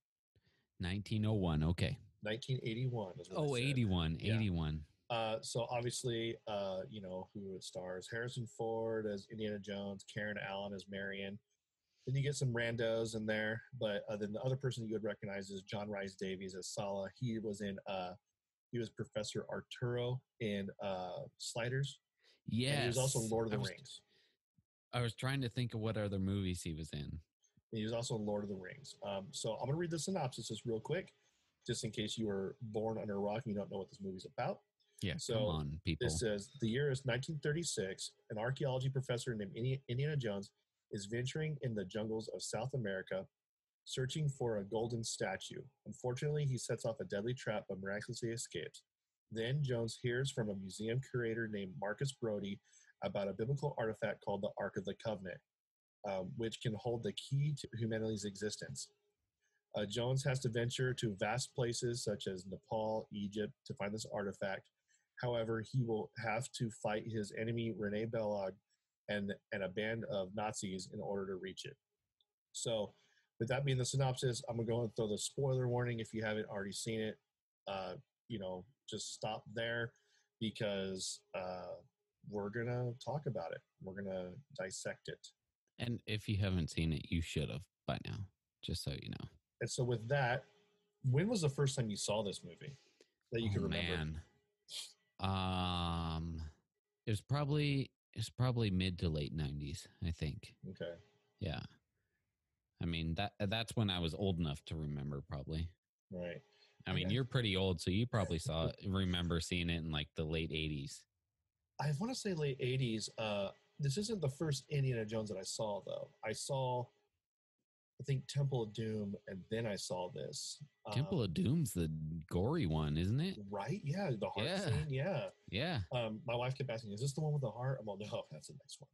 1901. Okay. 1981 is what Oh, it said. 81. Yeah. 81. Uh, so obviously, uh, you know who it stars: Harrison Ford as Indiana Jones, Karen Allen as Marion. Then you get some randos in there, but uh, then the other person you would recognize is John Rhys-Davies as Sallah. He was in, uh, he was Professor Arturo in uh, Sliders. Yes. and he was also Lord of I the was- Rings. I was trying to think of what other movies he was in. He was also in Lord of the Rings. Um, so I'm going to read the synopsis just real quick, just in case you were born under a rock and you don't know what this movie's about. Yeah. So, come on, people. This says the year is 1936. An archaeology professor named Indiana Jones is venturing in the jungles of South America, searching for a golden statue. Unfortunately, he sets off a deadly trap but miraculously escapes. Then Jones hears from a museum curator named Marcus Brody about a biblical artifact called the Ark of the Covenant, um, which can hold the key to humanity's existence. Uh, Jones has to venture to vast places such as Nepal, Egypt, to find this artifact. However, he will have to fight his enemy Rene Belloq and and a band of Nazis in order to reach it. So, with that being the synopsis, I'm gonna go and throw the spoiler warning if you haven't already seen it. Uh, you know, just stop there because uh, we're gonna talk about it. We're gonna dissect it. and if you haven't seen it, you should have by now, just so you know. And so, with that, when was the first time you saw this movie that you oh, can remember? man. Um, it was probably it's probably mid to late 90s, I think. Okay. Yeah. I mean that that's when I was old enough to remember probably. Right. I mean, Okay. you're pretty old, so you probably saw it, remember seeing it in like the late 80s. I want to say late '80s. Uh, this isn't the first Indiana Jones that I saw, though. I saw, I think Temple of Doom, and then I saw this. Temple Um, of Doom's the gory one, isn't it? right? Yeah, the heart Yeah. scene. Yeah. Yeah. Um, my wife kept asking, "Is this the one with the heart?" I'm like, "No, that's the next one.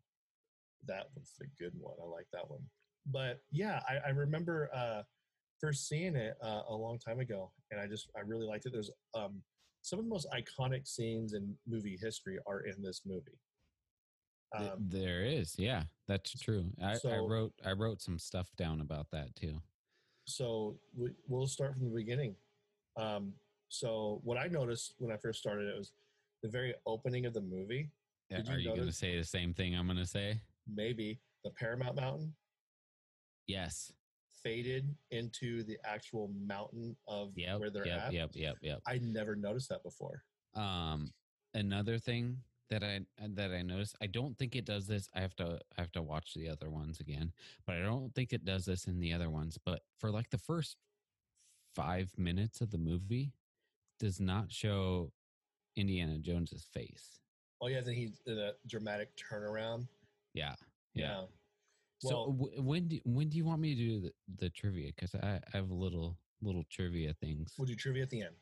That one's the good one. I like that one." But yeah, I, I remember uh, first seeing it uh, a long time ago, and I just I really liked it. There's um, some of the most iconic scenes in movie history are in this movie. Um, there is. Yeah, that's true. I, I wrote I wrote some stuff down about that too. so we, we'll start from the beginning. Um, so what I noticed when I first started it was the very opening of the movie. Yeah, you Are you going to say the same thing I'm going to say? Maybe the Paramount Mountain Yes. faded into the actual mountain of Yep. where they're yep, at. Yep. Yep. Yep. I never noticed that before. Um, another thing that I uh, that I noticed, I don't think it does this. I have to I have to watch the other ones again, but I don't think it does this in the other ones. But for like the first five minutes of the movie, does not show Indiana Jones's face. Oh yeah, then he did a dramatic turnaround. Yeah, yeah. Well, so w- when do when do you want me to do the, the trivia? Because I, I have a little little trivia things we'll do trivia at the end.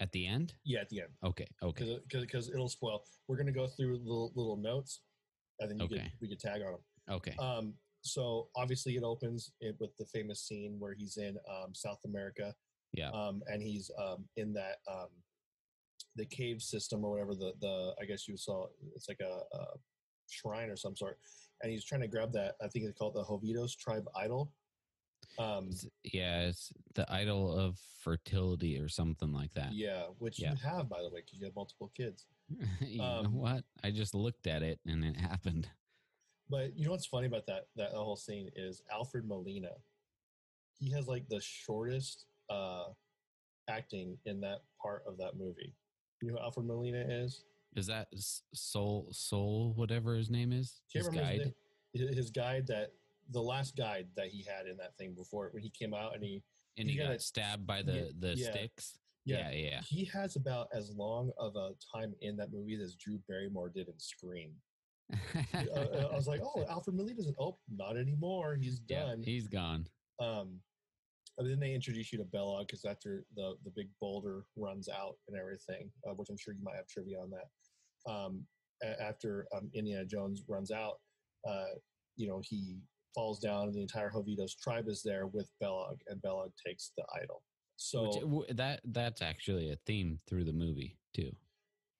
At the end. Yeah, at the end, Okay, okay, because it'll spoil. We're gonna go through little little notes, and then you could, Okay. we could tag on them. okay. Um, so obviously it opens it with the famous scene where he's in um, South America. Yeah. Um, and he's um, in that um, the cave system or whatever the the I guess you saw it's like a, a shrine or some sort, and he's trying to grab that I think it's called the Hovitos tribe idol. Um, yeah, it's the idol of fertility or something like that. yeah, which Yeah. you have by the way because you have multiple kids. you Um, know what? I just looked at it and it happened. But you know what's funny about that that whole scene is Alfred Molina. He has like the shortest uh acting in that part of that movie. You know who Alfred Molina is? Is that Soul Soul whatever his name is? His remember his guide. name. His guide that the last guide that he had in that thing before when he came out and he And he he got got- stabbed by the yeah, the yeah. sticks. yeah, Yeah, yeah. he has about as long of a time in that movie as Drew Barrymore did in Scream. yeah. uh, I was like, oh, Alfred Molina's in, oh, not anymore. He's yeah, done. he's gone. Um, and then they introduce you to Bella because after the the big boulder runs out and everything, uh, which I'm sure you might have trivia on that. Um, after um, Indiana Jones runs out, uh, you know he falls down, and the entire Hovitos tribe is there with Belloq, and Belloq takes the idol. So Which, that that's actually a theme through the movie too.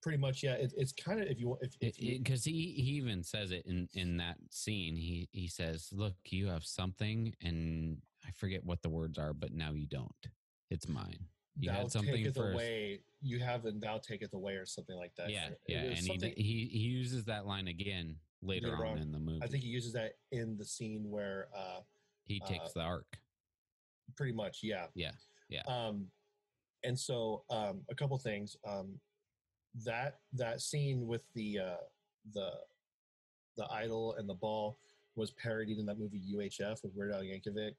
pretty much, yeah. It, it's kind of if you if, if because he he even says it in in that scene. He he says, "Look, you have something, and I forget what the words are, but now you don't. It's mine. You thou had something taketh first. away, you have and thou taketh away, or something like that. Yeah, It- yeah, it and he, he he uses that line again later, Later on, on. in the movie. I think he uses that in the scene where, uh, he takes uh, the Ark. pretty much, yeah, Yeah, yeah. Um, and so um, a couple things. Um, that that scene with the uh, the the idol and the ball was parodied in that movie UHF with Weird Al Yankovic.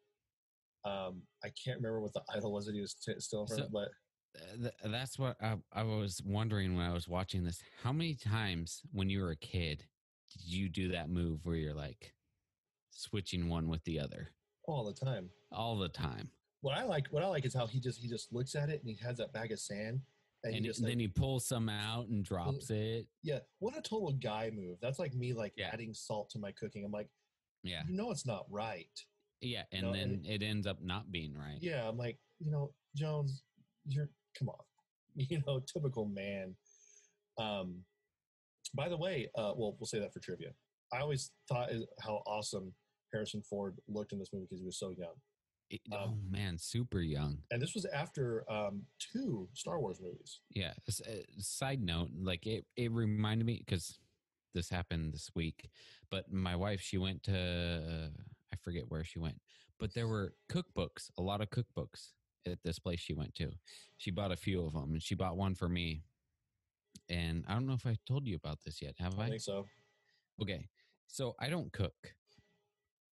Um, I can't remember what the idol was that he was t- still from, So- but Uh, th- that's what I, I was wondering when I was watching this. How many times when you were a kid did you do that move where you're like switching one with the other all the time. all the time? What I like, what I like is how he just he just looks at it and he has that bag of sand, and, and he just then like, he pulls some out and drops it. yeah, what a total guy move. That's like me like Yeah. adding salt to my cooking. I'm like, Yeah, you know, it's not right. yeah, and know, then and- it ends up not being right. yeah i'm like you know jones you're come on you know typical man um by the way uh well we'll say that for trivia i always thought how awesome harrison ford looked in this movie because he was so young It- Um, oh man, super young. and this was after um two star wars movies Yeah. uh, Side note, like it, it reminded me because this happened this week, but my wife, she went to, uh, I forget where she went, but there were cookbooks, a lot of cookbooks at this place she went to. She bought a few of them and she bought one for me. And I don't know if I told you about this yet. Have i I? think so Okay. So I don't cook.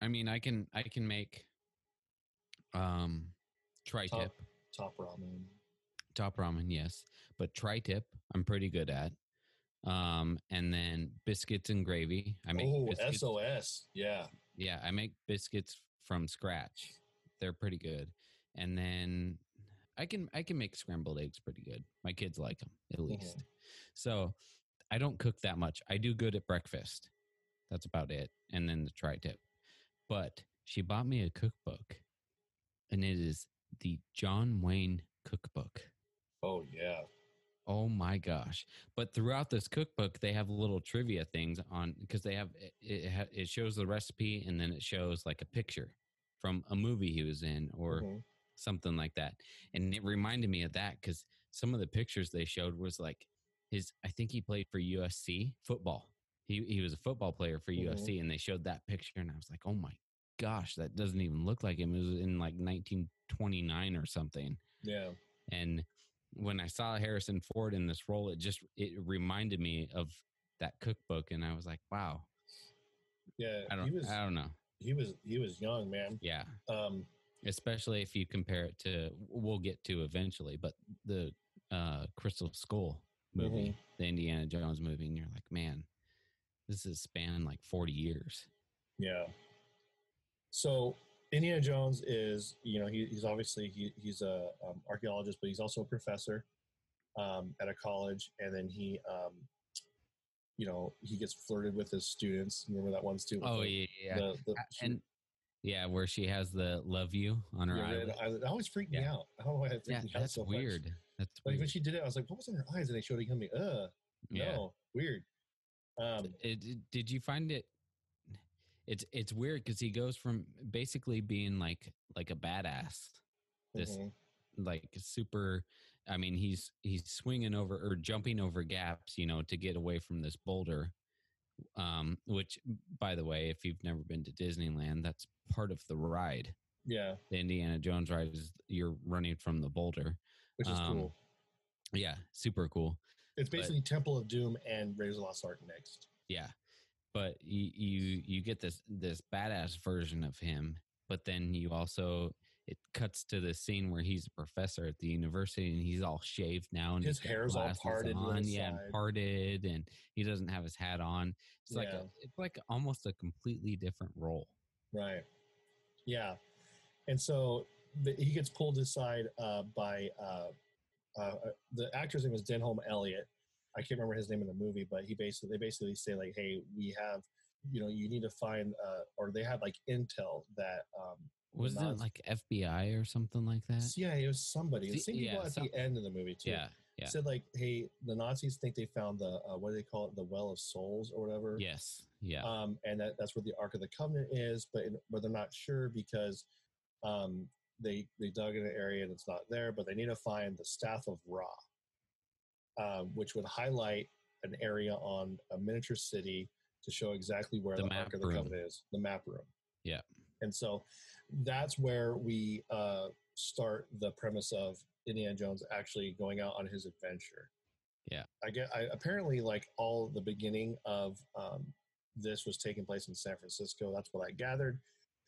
I mean, I can, I can make, um, tri-tip. top ramen top ramen yes but tri-tip i'm pretty good at um and then biscuits and gravy i make oh biscuits, sos yeah yeah i make biscuits from scratch they're pretty good and then i can i can make scrambled eggs pretty good my kids like them at least so i don't cook that much i do good at breakfast that's about it and then the tri-tip but she bought me a cookbook and it is the john wayne cookbook oh yeah Oh my gosh! But throughout this cookbook, they have little trivia things on because they have it. It, it shows the recipe and then it shows like a picture from a movie he was in or Mhm. something like that. And it reminded me of that because some of the pictures they showed was like his. I think he played for USC football. He he was a football player for Mhm. USC, and they showed that picture, and I was like, oh my gosh, that doesn't even look like him. It was in like 1929 or something yeah and when i saw harrison ford in this role it just it reminded me of that cookbook and i was like wow yeah i don't he was i don't know he was he was young man yeah um especially if you compare it to we'll get to eventually but the uh crystal skull movie the indiana jones movie and you're like man this is spanning like 40 years Yeah. So Indiana Jones is, you know, he, he's obviously he, he's a um, archaeologist, but he's also a professor um, at a college, and then he, um, you know, he gets flirted with his students. Remember that one student? oh yeah yeah the, the, she- and yeah where she has the love you on her yeah, eyelid. eyelid. Always freaked me out. I don't know why freaked yeah that's so much. Weird that's Like when she did it, I was like, "What was in her eyes?" And they showed it to me. Ugh, yeah no, weird. Um, it, it- did you find it it's it's weird because he goes from basically being like like a badass this mhm. like super i mean he's he's swinging over or jumping over gaps you know to get away from this boulder um which by the way if you've never been to disneyland that's part of the ride yeah, the indiana jones ride is you're running from the boulder which is Um, cool. yeah super cool It's but- basically Temple of Doom and Raiders of the Lost Ark next. Yeah, but you you you get this this badass version of him, but then you also it cuts to the scene where he's a professor at the university and he's all shaved now and His hair's all parted on, yeah, and parted, and he doesn't have his hat on. It's like a, it's like almost a completely different role. Right. Yeah. And so the, he gets pulled aside uh, by uh, uh, the actor's name is Denholm Elliott. I can't remember his name in the movie, but he basically they basically say like, "Hey, we have you know you need to find uh, or they have like intel that um, Was it like FBI or something like that? CIA it was somebody. The same people at some- the end of the movie too. Yeah, yeah. Said like, hey, the Nazis think they found the uh, what do they call it, the Well of Souls or whatever. Yes. Yeah. Um, and that, that's where the Ark of the Covenant is, but in, but they're not sure because um, they they dug in an area that's not there. But they need to find the Staff of Ra, um, which would highlight an area on a miniature city to show exactly where The the, map Ark of the room. Covenant is, the map room. Yeah. And so that's where we uh, start the premise of Indiana Jones actually going out on his adventure. Yeah. I get. I apparently like all the beginning of um, this was taking place in San Francisco. That's what I gathered,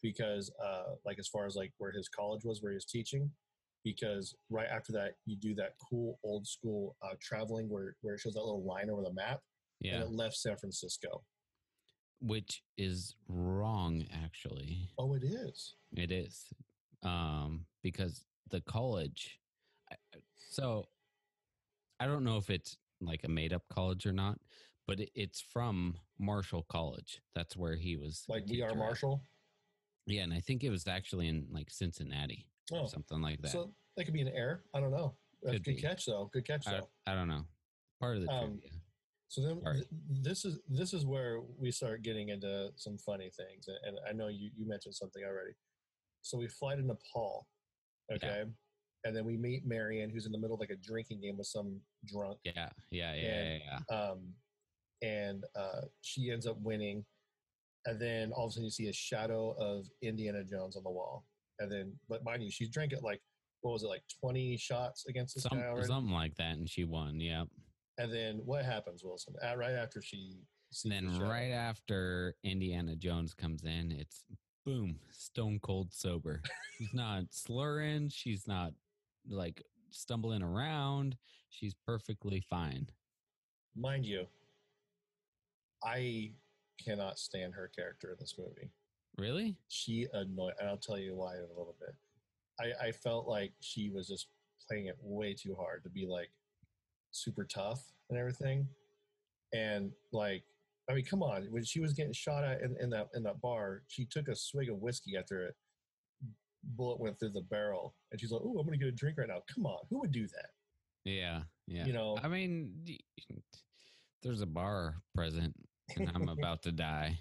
because uh, like as far as like where his college was, where he was teaching, because right after that you do that cool old school uh, traveling where where it shows that little line over the map, yeah. and it left San Francisco. Which is wrong, actually. Oh, it is. It is. Um, because the college. So I don't know if it's like a made up college or not, but it's from Marshall College. That's where he was. Like we are teacher at. Marshall. Yeah, and I think it was actually in like Cincinnati Oh, or something like that. so that could be an error. I don't know. That's Could good be. catch though. Good catch though. I don't know. Part of the Um, trivia. So then th- this is this is where we start getting into some funny things, and, and I know you you mentioned something already. So we fly to Nepal, okay, and then we meet Marion, who's in the middle of like a drinking game with some drunk, Yeah, yeah, yeah, yeah, yeah. um, and uh, she ends up winning, and then all of a sudden you see a shadow of Indiana Jones on the wall, and then but mind you, she's drank it like what was it like twenty shots against this Some, guy already, something like that, and she won. Yep. and then what happens, Wilson? At, right after she sees And then the right after Indiana Jones comes in, it's boom, stone cold sober. She's not slurring. She's not like stumbling around. She's perfectly fine. mind you, I cannot stand her character in this movie. Really? She annoyed, and I'll tell you why in a little bit. I, I felt like she was just playing it way too hard to be like super tough and everything. And like, I mean, come on, when she was getting shot at in, in that in that bar, she took a swig of whiskey after it bullet went through the barrel, and she's like, "Oh, I'm gonna get a drink right now." Come on, who would do that? Yeah. Yeah. You know, I mean, there's a bar present, and I'm about to die.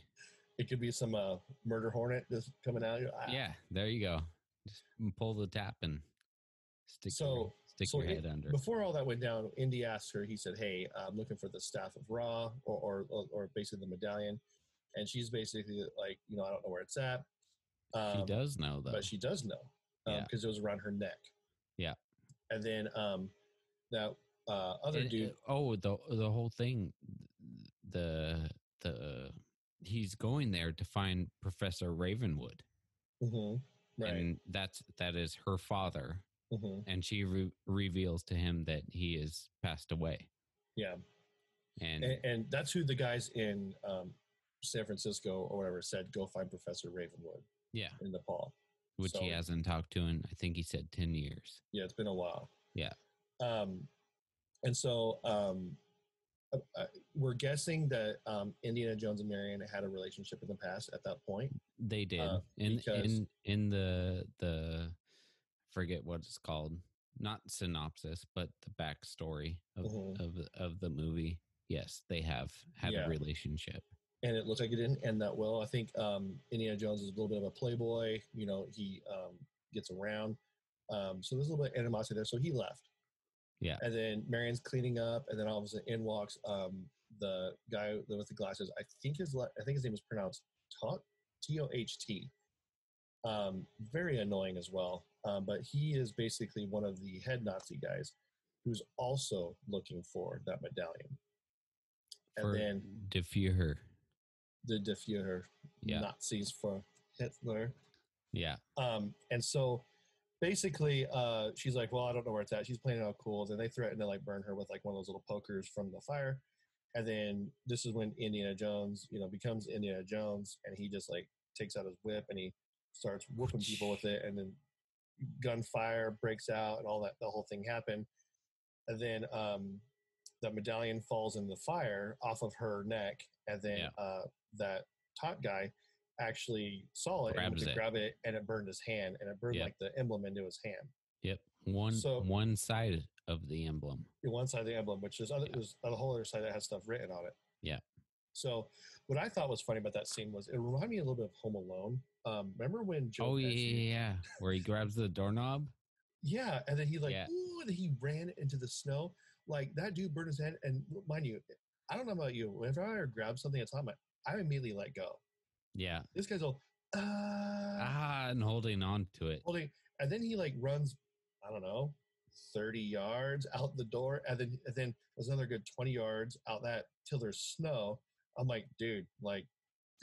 it could be some uh, murder hornet just coming out. You're, "Ah." Yeah. There you go. Just pull the tap and stick your, So- stick so your it- head under. Before all that went down, Indy asked her. He said, "Hey, I'm looking for the staff of Ra, or or, or, basically the medallion." And she's basically like, you know, I don't know where it's at. she Um, does know though. but she does know Yeah. because it was around her neck. Yeah. And then um, that uh, other dude, uh, oh, the the whole thing, the the he's going there to find Professor Ravenwood, Mhm, right? and that's that is her father, mhm, and she re- reveals to him that he is passed away, yeah, and, and, and that's who the guys in um, San Francisco or whatever said, "Go find Professor Ravenwood yeah, in Nepal." which he hasn't talked to in I think he said ten years. Yeah, it's been a while. Yeah. Um, and so um, uh, uh, we're guessing that um, Indiana Jones and Marion had a relationship in the past at that point. They did Uh, in in in the the forget what it's called, not synopsis, but the backstory of Mhm. of the- of the movie. Yes, they have had Yeah. a relationship. And it looks like it didn't end that well. I think um, Indiana Jones is a little bit of a playboy. You know, he um, gets around. Um, so there's a little bit of animosity there. So he left. Yeah. And then Marion's cleaning up, and then all of a sudden in walks um, the guy with the glasses. I think his I think his name is pronounced Tot T O H T. Um, very annoying as well. Um, but he is basically one of the head Nazi guys who's also looking for that medallion. And for then De Fuhrer. the De Fuhrer Yeah. Nazis for Hitler. Yeah. Um, and so basically, uh, she's like, "Well, I don't know where it's at." She's playing it out cool. Then they threaten to like burn her with like one of those little pokers from the fire. And then this is when Indiana Jones, you know, becomes Indiana Jones, and he just like takes out his whip and he starts whooping people with it, and then gunfire breaks out, and all that. The whole thing happened. And then um, the medallion falls in the fire off of her neck, and then Yeah. uh, that top guy actually saw it and Grabs went to it. grab it, and it burned his hand, and it burned Yep. like the emblem into his hand. Yep. One So- one side of the emblem. The one side of the emblem, which is other, Yeah. there's a whole other side that has stuff written on it. Yeah. So, what I thought was funny about that scene was it reminded me a little bit of Home Alone. Um, remember when Joe? oh yeah, yeah, yeah. Where he grabs the doorknob. Yeah, and then he like, Yeah. ooh, and he ran into the snow. Like that dude burned his hand. And mind you, I don't know about you. Whenever I grab something at a time, I immediately let go. Yeah. This guy's all, uh, Ah, and holding on to it. holding, and then he like runs, I don't know, thirty yards out the door, and then and then there's another good twenty yards out that till there's snow. I'm like, dude, like,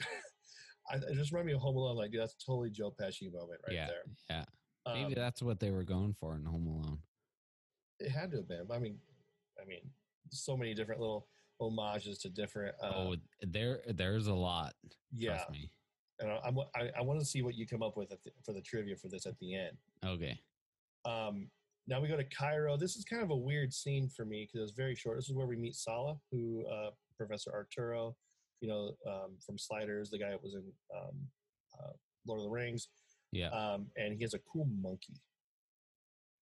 I it just reminded me of Home Alone. Like, dude, that's totally Joe Pesci moment right yeah. there. Yeah. Um, Maybe that's what they were going for in Home Alone. it had to have been. I mean, I mean, so many different little homages to different. Uh, oh, there there's a lot. yeah, Trust me. and I, I'm, I, I want to see what you come up with at the, for the trivia for this at the end. Okay. Um, now we go to Cairo. This is kind of a weird scene for me because it's very short. This is where we meet Sallah, who uh, Professor Arturo, you know, um, from Sliders, the guy that was in um, uh, Lord of the Rings, Yeah. um, and he has a cool monkey.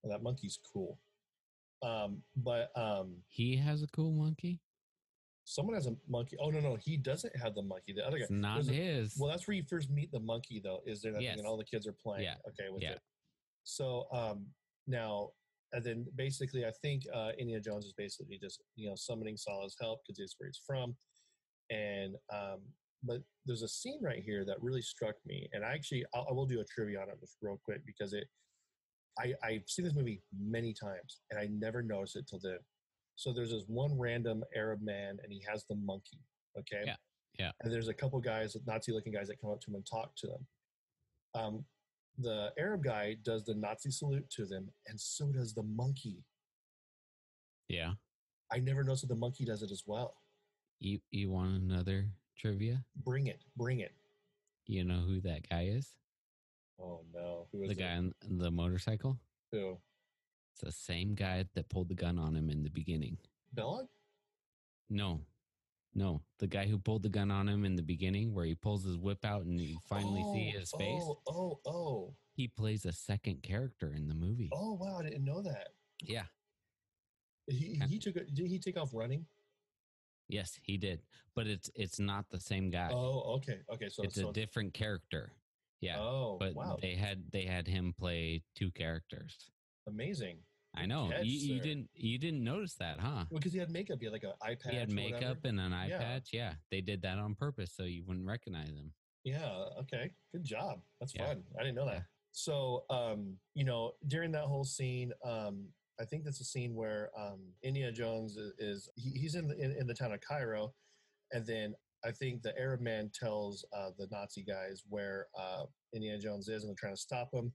And that monkey's cool. Um, but um, he has a cool monkey. Someone has a monkey. Oh no, no, he doesn't have the monkey. The other guy. It's not there's a- his. Well, that's where you first meet the monkey, though. Is there that thing, Yes. and all the kids are playing? Yeah. Okay, with Yeah. it. So um, now, and then basically, I think uh, Indiana Jones is basically just you know summoning Sallah's help because it's where he's from, and um, but there's a scene right here that really struck me, and I actually I'll, I will do a trivia on it just real quick because it. I, I've seen this movie many times and I never noticed it till then. So there's this one random Arab man and he has the monkey. Okay. Yeah, yeah. And there's a couple guys, Nazi looking guys that come up to him and talk to them. Um, the Arab guy does the Nazi salute to them, and so does the monkey. yeah. I never noticed that the monkey does it as well. You you want another trivia? Bring it, bring it. You know who that guy is? Oh no, who is The it? guy on the motorcycle. Who? It's the same guy that pulled the gun on him in the beginning. Belloq? No, no, the guy who pulled the gun on him in the beginning, where he pulls his whip out and you finally see Oh, his face. Oh, oh, oh, He plays a second character in the movie. oh! Wow, I didn't know that. Yeah, He he took. Did he take off running? yes, he did. But it's it's not the same guy. Oh, okay, okay. So it's so, a different character. Yeah, Oh, but wow, they had they had him play two characters. Amazing. I know catch, you, you didn't you didn't notice that, huh? Well, because he had makeup. He had like an eye patch. he had makeup and an eye Yeah. patch. Yeah, they did that on purpose so you wouldn't recognize him. Yeah. Okay. Good job. That's Yeah. fun. I didn't know that. So, um, you know, during that whole scene, um, I think that's a scene where um, Indiana Jones is, is he, he's in the, in, in the town of Cairo, and then I think the Arab man tells uh, the Nazi guys where uh, Indiana Jones is, and they're trying to stop him.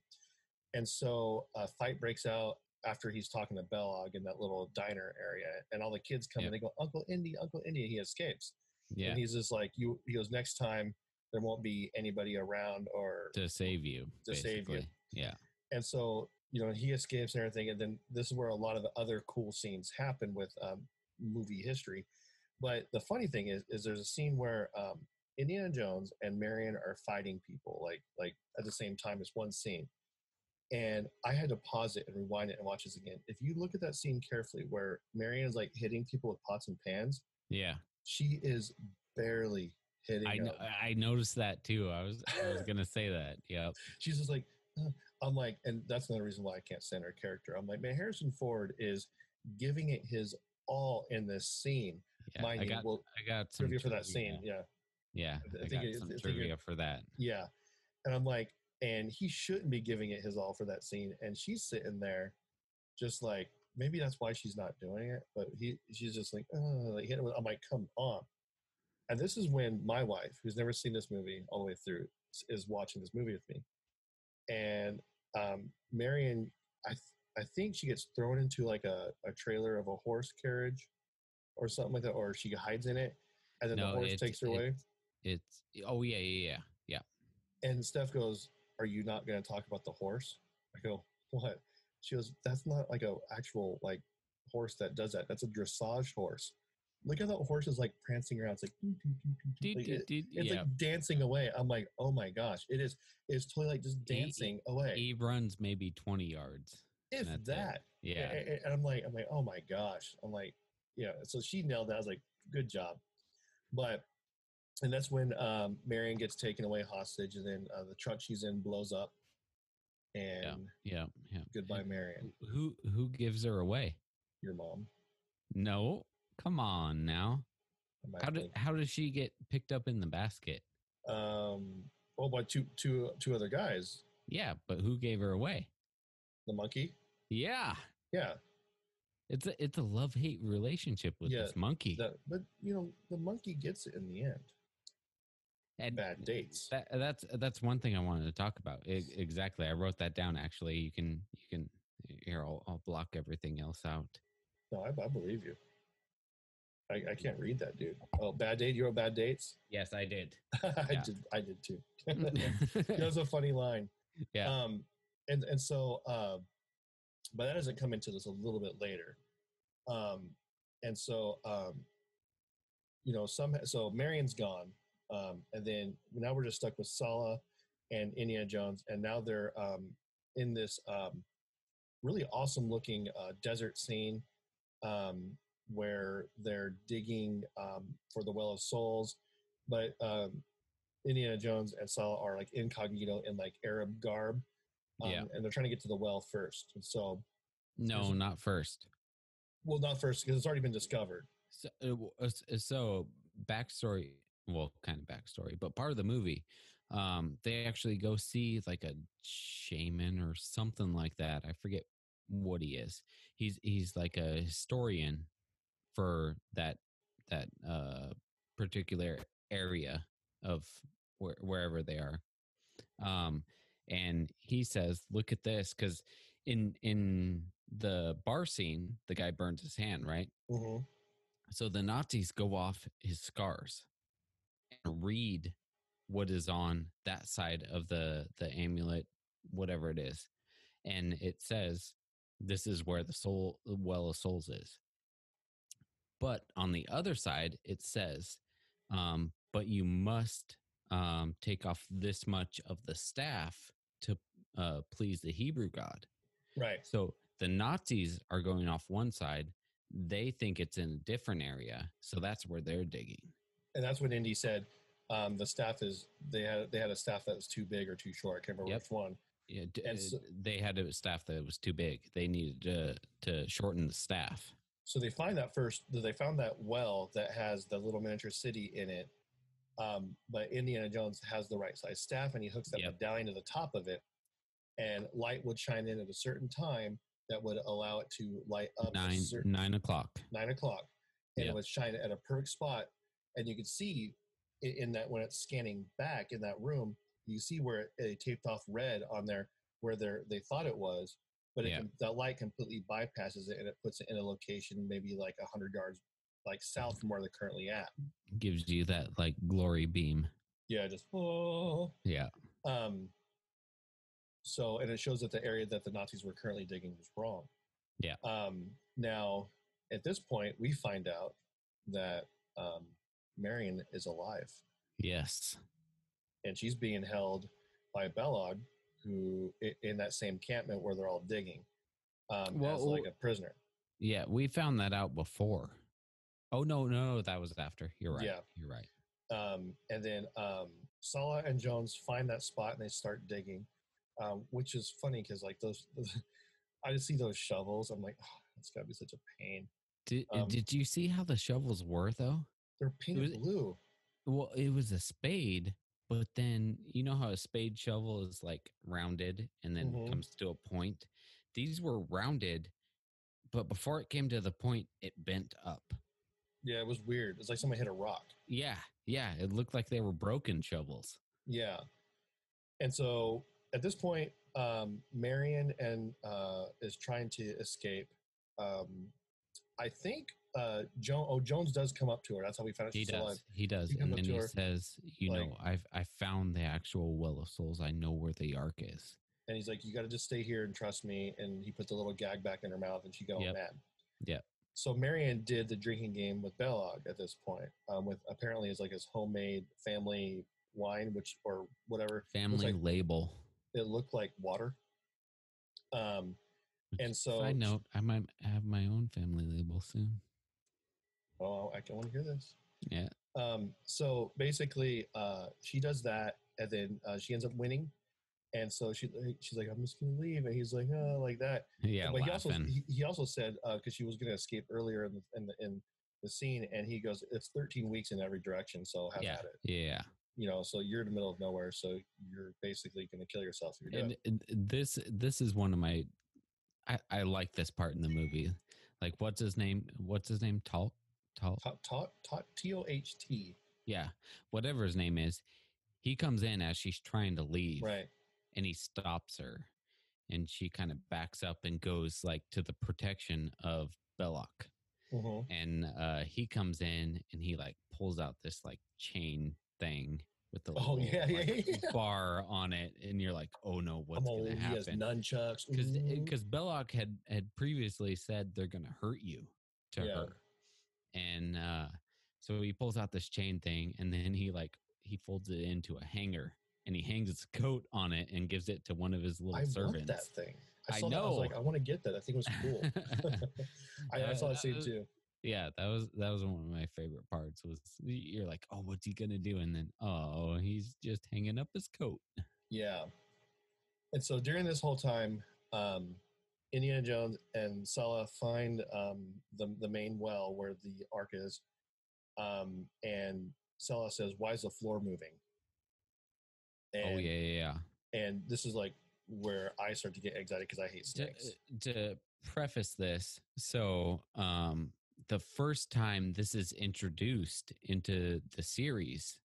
And so a fight breaks out after he's talking to Belloq in that little diner area, and all the kids come Yep. and they go, "Uncle Indy, Uncle Indy!" He escapes. Yeah, And he's just like, "You." He goes, "Next time, there won't be anybody around." Or to save you. To save you. Yeah, and so you know he escapes and everything, and then this is where a lot of the other cool scenes happen with um, movie history. But the funny thing is, is there's a scene where um, Indiana Jones and Marion are fighting people like like at the same time. It's one scene, and I had to pause it and rewind it and watch this again. If you look at that scene carefully, where Marion is like hitting people with pots and pans, yeah. she is barely hitting. I. I noticed that too. I was I was gonna say that. Yeah, she's just like uh, i'm like and that's another reason why i can't stand her character i'm like man harrison ford is giving it his all in this scene Yeah, mind I you got well I got some trivia for that scene yeah Yeah, I I, think got it- some trivia it- for that. yeah and i'm like and he shouldn't be giving it his all for that scene and she's sitting there just like maybe that's why she's not doing it but he she's just like oh like i'm like come on and this is when my wife who's never seen this movie all the way through is watching this movie with me and um marion i th- i think she gets thrown into like a, a trailer of a horse carriage or something like that or she hides in it and then the horse takes her away It's oh yeah yeah yeah yeah. and Steph goes, "Are you not going to talk about the horse?" I go, "What?" She goes, "That's not like a actual like horse that does that. That's a dressage horse." look at the horse is like prancing around. It's like, doo, doo, doo, Like, it- it's yeah. like dancing away. I'm like, oh my gosh, it is. It's totally like just He- dancing away. He runs maybe 20 yards. if that's it. that. Yeah. A- a- And I'm like, I'm like, oh my gosh. I'm like, yeah. So she nailed that. I was like, good job. But, and that's when um, Marion gets taken away hostage, and then uh, the truck she's in blows up. And Yeah. Yeah. goodbye, Marion, Who who gives her away? your mom. No. Come on now. How did how does she get picked up in the basket? Um, oh, by two, two, two other guys. Yeah, but who gave her away? The monkey. Yeah. Yeah. It's a it's a love hate relationship with Yeah, this monkey. The, but you know, the monkey gets it in the end. And Bad dates. that, that's that's one thing I wanted to talk about. E- exactly. I wrote that down actually. You can you can here I'll, I'll block everything else out. No, I, I believe you. I, I can't read that, dude. Oh, bad date. You wrote bad dates. Yes, I did. I did. I did too. that was a funny line. Yeah. Um, and and so, uh, but that doesn't come into this a little bit later. Um, and so, um, you know, some so Marion's gone, um, and then now we're just stuck with Sallah and Indiana Jones, and now they're um, in this um, really awesome looking uh, desert scene um, where they're digging um, for the Well of Souls, but um, Indiana Jones and Sallah are like incognito in like Arab garb, um, Yeah. and they're trying to get to the well first. And so, no, not first. well, not first because it's already been discovered. So, uh, uh, uh, so backstory, well, kind of backstory, but part of the movie, um, they actually go see like a shaman or something like that. I forget what he is. He's he's like a historian for that that uh, particular area of where, wherever they are. Um, and he says, "Look at this," because in in the bar scene, the guy burns his hand, right? hmm So the Nazis go off his scars and read what is on that side of the the amulet, whatever it is, and it says this is where the soul the well of souls is. But on the other side, it says, um, "But you must um, take off this much of the staff to uh, please the Hebrew God." Right. So the Nazis are going off one side. They think it's in a different area. So that's where they're digging. And that's when Indy said um, the staff is they had they had a staff that was too big or too short. I can't remember Yep. which one. Yeah, d- And uh, so- they had a staff that was too big. They needed to, to shorten the staff. So they find that first. They found that well that has the little miniature city in it. Um, but Indiana Jones has the right size staff, and he hooks that Yep. medallion to the top of it, and light would shine in at a certain time that would allow it to light up Nine certain, nine o'clock. nine o'clock, and Yep. it would shine at a perfect spot, and you can see in that when it's scanning back in that room, you see where it, taped off red on there where they they thought it was, but it Yeah. can, that light completely bypasses it and it puts it in a location maybe like a hundred yards like south from where they're currently at. Gives you that like glory beam. Yeah, just oh. Yeah. Um. So and it shows that the area that the Nazis were currently digging was wrong. Yeah. Um. Now, at this point, we find out that um, Marion is alive. Yes. and she's being held by Belloq, who in that same campment where they're all digging, um, as like a prisoner. Yeah, we found that out before. Oh no, no, no, that was after. You're right. Yeah. You're right. Um, and then um, Sallah and Jones find that spot and they start digging, um, which is funny because like those, I just see those shovels. I'm like, oh, that's gotta be such a pain. Did Um, did you see how the shovels were though? They're painted was- blue. Well, it was a spade, but then you know how a spade shovel is like rounded and then Mhm. comes to a point. These were rounded, but before it came to the point, it bent up. Yeah, it was weird. It's like someone hit a rock. Yeah, yeah, it looked like they were broken shovels. Yeah. And so at this point, um, Marion and uh, is trying to escape. Um, I think uh, Joan. Oh, Jones does come up to her. That's how we found out He she's alive. does. He does. He and then he her, says, "You like- know, I've I found the actual well of souls. I know where the ark is." And he's like, "You got to just stay here and trust me." And he put the little gag back in her mouth, and she got all Yep. mad. Yep. so Marion did the drinking game with Belloq at this point, um, with apparently it's like his homemade family wine, which or whatever. Family like- label. It looked like water. Um, and so Side note, I might have my own family label soon. Oh, I want to hear this. Yeah. Um, so basically, uh, she does that, and then uh, she ends up winning. And so she she's like, I'm just gonna leave, and he's like, oh, like that. Yeah, but he also he, he also said because she was gonna escape earlier in the in the in the scene, and he goes, it's 13 weeks in every direction, so have yeah. at it. Yeah. You know, so you're in the middle of nowhere, so you're basically gonna kill yourself if you're. And and this this is one of my I, I like this part in the movie. Like what's his name? What's his name? Talk. Tot tot tot T O H T. Yeah. Whatever his name is. He comes in as she's trying to leave. Right. and he stops her and she kind of backs up and goes like to the protection of Belloq hmm and uh he comes in and he like pulls out this like chain thing with the Oh, little, yeah, yeah, like, yeah. bar on it and you're like oh no what's I'm gonna old. He has nunchucks. because because Belloq had had previously said they're gonna hurt you to Yeah. her and uh so he pulls out this chain thing and then he like he folds it into a hanger and he hangs his coat on it and gives it to one of his little I servants that thing. I I saw that. I was like. I want to get that. I think it was cool. I, I Uh, saw that that scene too. yeah that was that was one of my favorite parts was you're like oh what's he gonna do and then oh he's just hanging up his coat Yeah. And so during this whole time, um, Indiana Jones and Sallah find um, the the main well where the ark is, um, and Sallah says, "Why is the floor moving?" And, oh yeah yeah yeah And this is like where I start to get excited because I hate snakes. to preface this so um the first time this is introduced into the series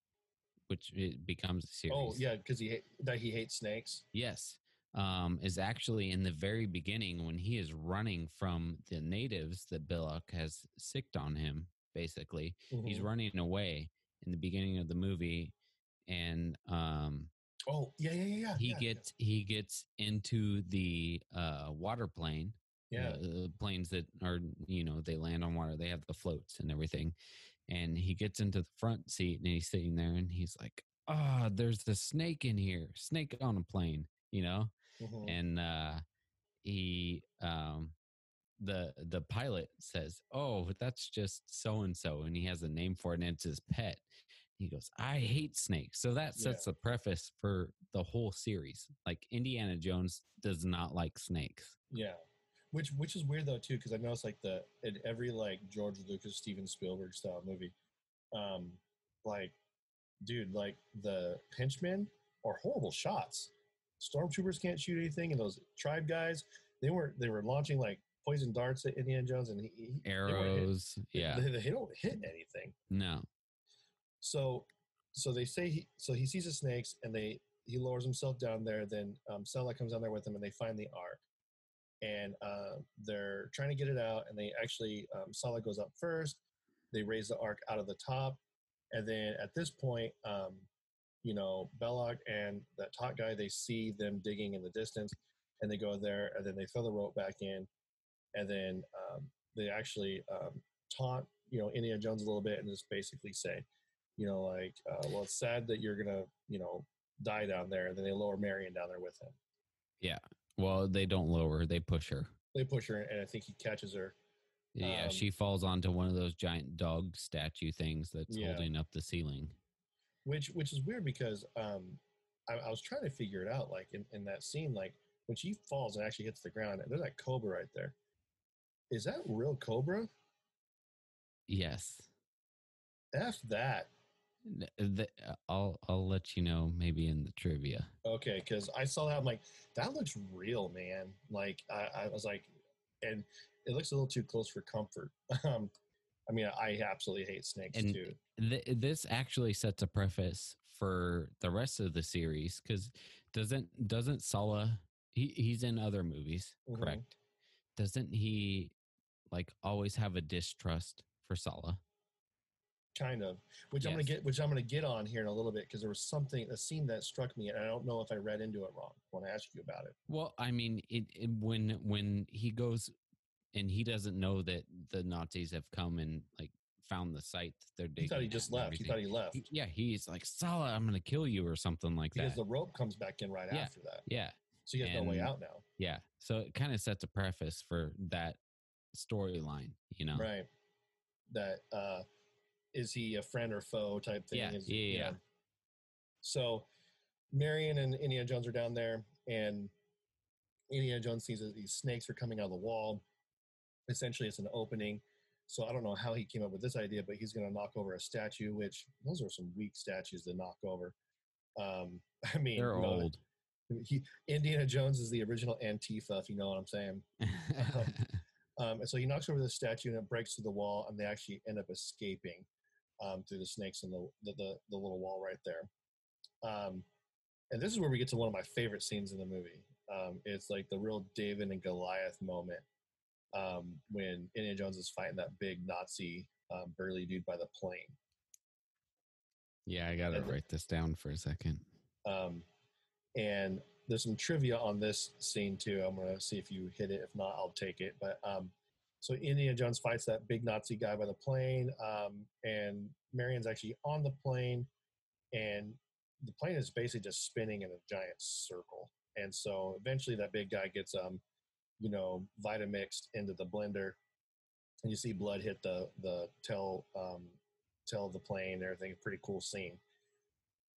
which it becomes a series Oh yeah, because he that he hates snakes. yes um is actually in the very beginning when he is running from the natives that Belloq has sicked on him basically he's Mhm. running away in the beginning of the movie and um Oh yeah yeah yeah yeah. he yeah, gets he gets into the uh water plane yeah. uh, uh, planes that are you know they land on water they have the floats and everything and he gets into the front seat and he's sitting there and he's like ah there's a snake in here snake on a plane you know Mhm. and uh he um the the pilot says oh that's just so and so and he has a name for it and it's his pet he goes i hate snakes so that Yeah. sets the preface for the whole series like indiana jones does not like snakes Yeah, which which is weird though too because I noticed like the in every like George Lucas, Steven Spielberg style movie, um, like, dude, like the henchmen are horrible shots. Stormtroopers can't shoot anything, and those tribe guys, they were they were launching like poison darts at Indiana Jones, and he, he they weren't arrows yeah they, they don't hit anything. no So, so they say he, so he sees the snakes and they he lowers himself down there. Then um, Sallah comes down there with him and they find the ark, and uh, they're trying to get it out. And they actually um, Sallah goes up first. They raise the ark out of the top, and then at this point, um, you know, Belloq and that top guy they see them digging in the distance, and they go there, and then they throw the rope back in, and then um, they actually um, taunt you know Indiana Jones a little bit and just basically say, you know, like, uh, well, it's sad that you're gonna, you know, die down there. And then they lower Marion down there with him. Yeah. Well they don't lower her they push her They push her, and I think he catches her. yeah Um, she falls onto one of those giant dog statue things that's Yeah. holding up the ceiling which which is weird because um, I, I was trying to figure it out. Like in, in that scene, like when she falls and actually hits the ground, there's that cobra right there. Is that real cobra? yes F that. The- uh, I'll I'll let you know maybe in the trivia. Okay, because I saw that. I'm like, that looks real, man. Like I, I was like, and it looks a little too close for comfort. Um, I mean, I absolutely hate snakes And too. Th- this actually sets a preface for the rest of the series because doesn't doesn't Sallah he he's in other movies, Mhm. correct? Doesn't he like always have a distrust for Sallah? kind of which i'm gonna get which i'm gonna get on here in a little bit because there was something a scene that struck me and i don't know if i read into it wrong i want to ask you about it Well, I mean, it, it when when he goes and he doesn't know that the Nazis have come and like found the site that they're digging. He thought he just and left. He thought he left He- yeah, he's like, Sallah, I'm gonna kill you or something like because that. Because the rope comes back in right Yeah. after that. yeah, So he has no way out now. yeah. So it kind of sets a preface for that storyline, you know. Right. That uh is he a friend or foe type thing. Yeah, Is- yeah, you yeah. So Marion and Indiana Jones are down there and Indiana Jones sees that these snakes are coming out of the wall. Essentially it's an opening. So I don't know how he came up with this idea, but he's gonna knock over a statue, which those are some weak statues to knock over. Um I mean They're old. he, Indiana Jones is the original Antifa, if you know what I'm saying. Um, and so he knocks over the statue and it breaks through the wall, and they actually end up escaping um, through the snakes in the, the, the, the little wall right there. Um, and this is where we get to one of my favorite scenes in the movie. Um, it's like the real David and Goliath moment um, when Indiana Jones is fighting that big Nazi um, burly dude by the plane. yeah, I gotta And- write this down for a second. Um, and there's some trivia on this scene too. I'm gonna see if you hit it. If not, I'll take it. But um, so Indiana Jones fights that big Nazi guy by the plane, um, and Marion's actually on the plane, and the plane is basically just spinning in a giant circle. And so eventually, that big guy gets um, you know, Vitamixed into the blender, and you see blood hit the the tail um, tail of the plane and everything. Pretty cool scene.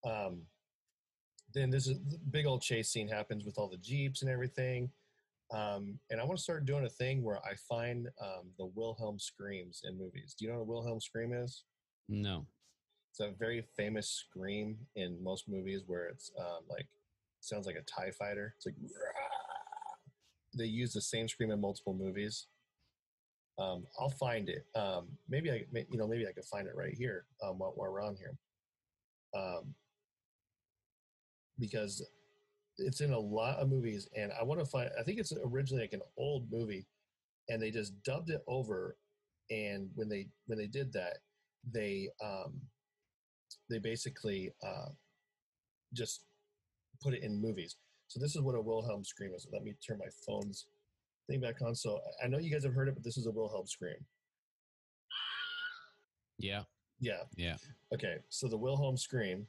Um, then this is big old chase scene happens with all the jeeps and everything. Um, and I want to start doing a thing where I find um, the Wilhelm screams in movies. Do you know what a Wilhelm scream is? No. It's a very famous scream in most movies where it's um, like sounds like a Tie fighter. It's like they use the same scream in multiple movies. Um, I'll find it. Um, maybe I, you know, maybe I could find it right here um, while, while we're on here. Um, because it's in a lot of movies, and I want to find. I think it's originally like an old movie, and they just dubbed it over. And when they when they did that, they um, they basically uh, just put it in movies. So this is what a Wilhelm scream is. Let me turn my phone's thing back on. So I know you guys have heard it, but this is a Wilhelm scream. Yeah. Yeah. Yeah. Okay. So the Wilhelm scream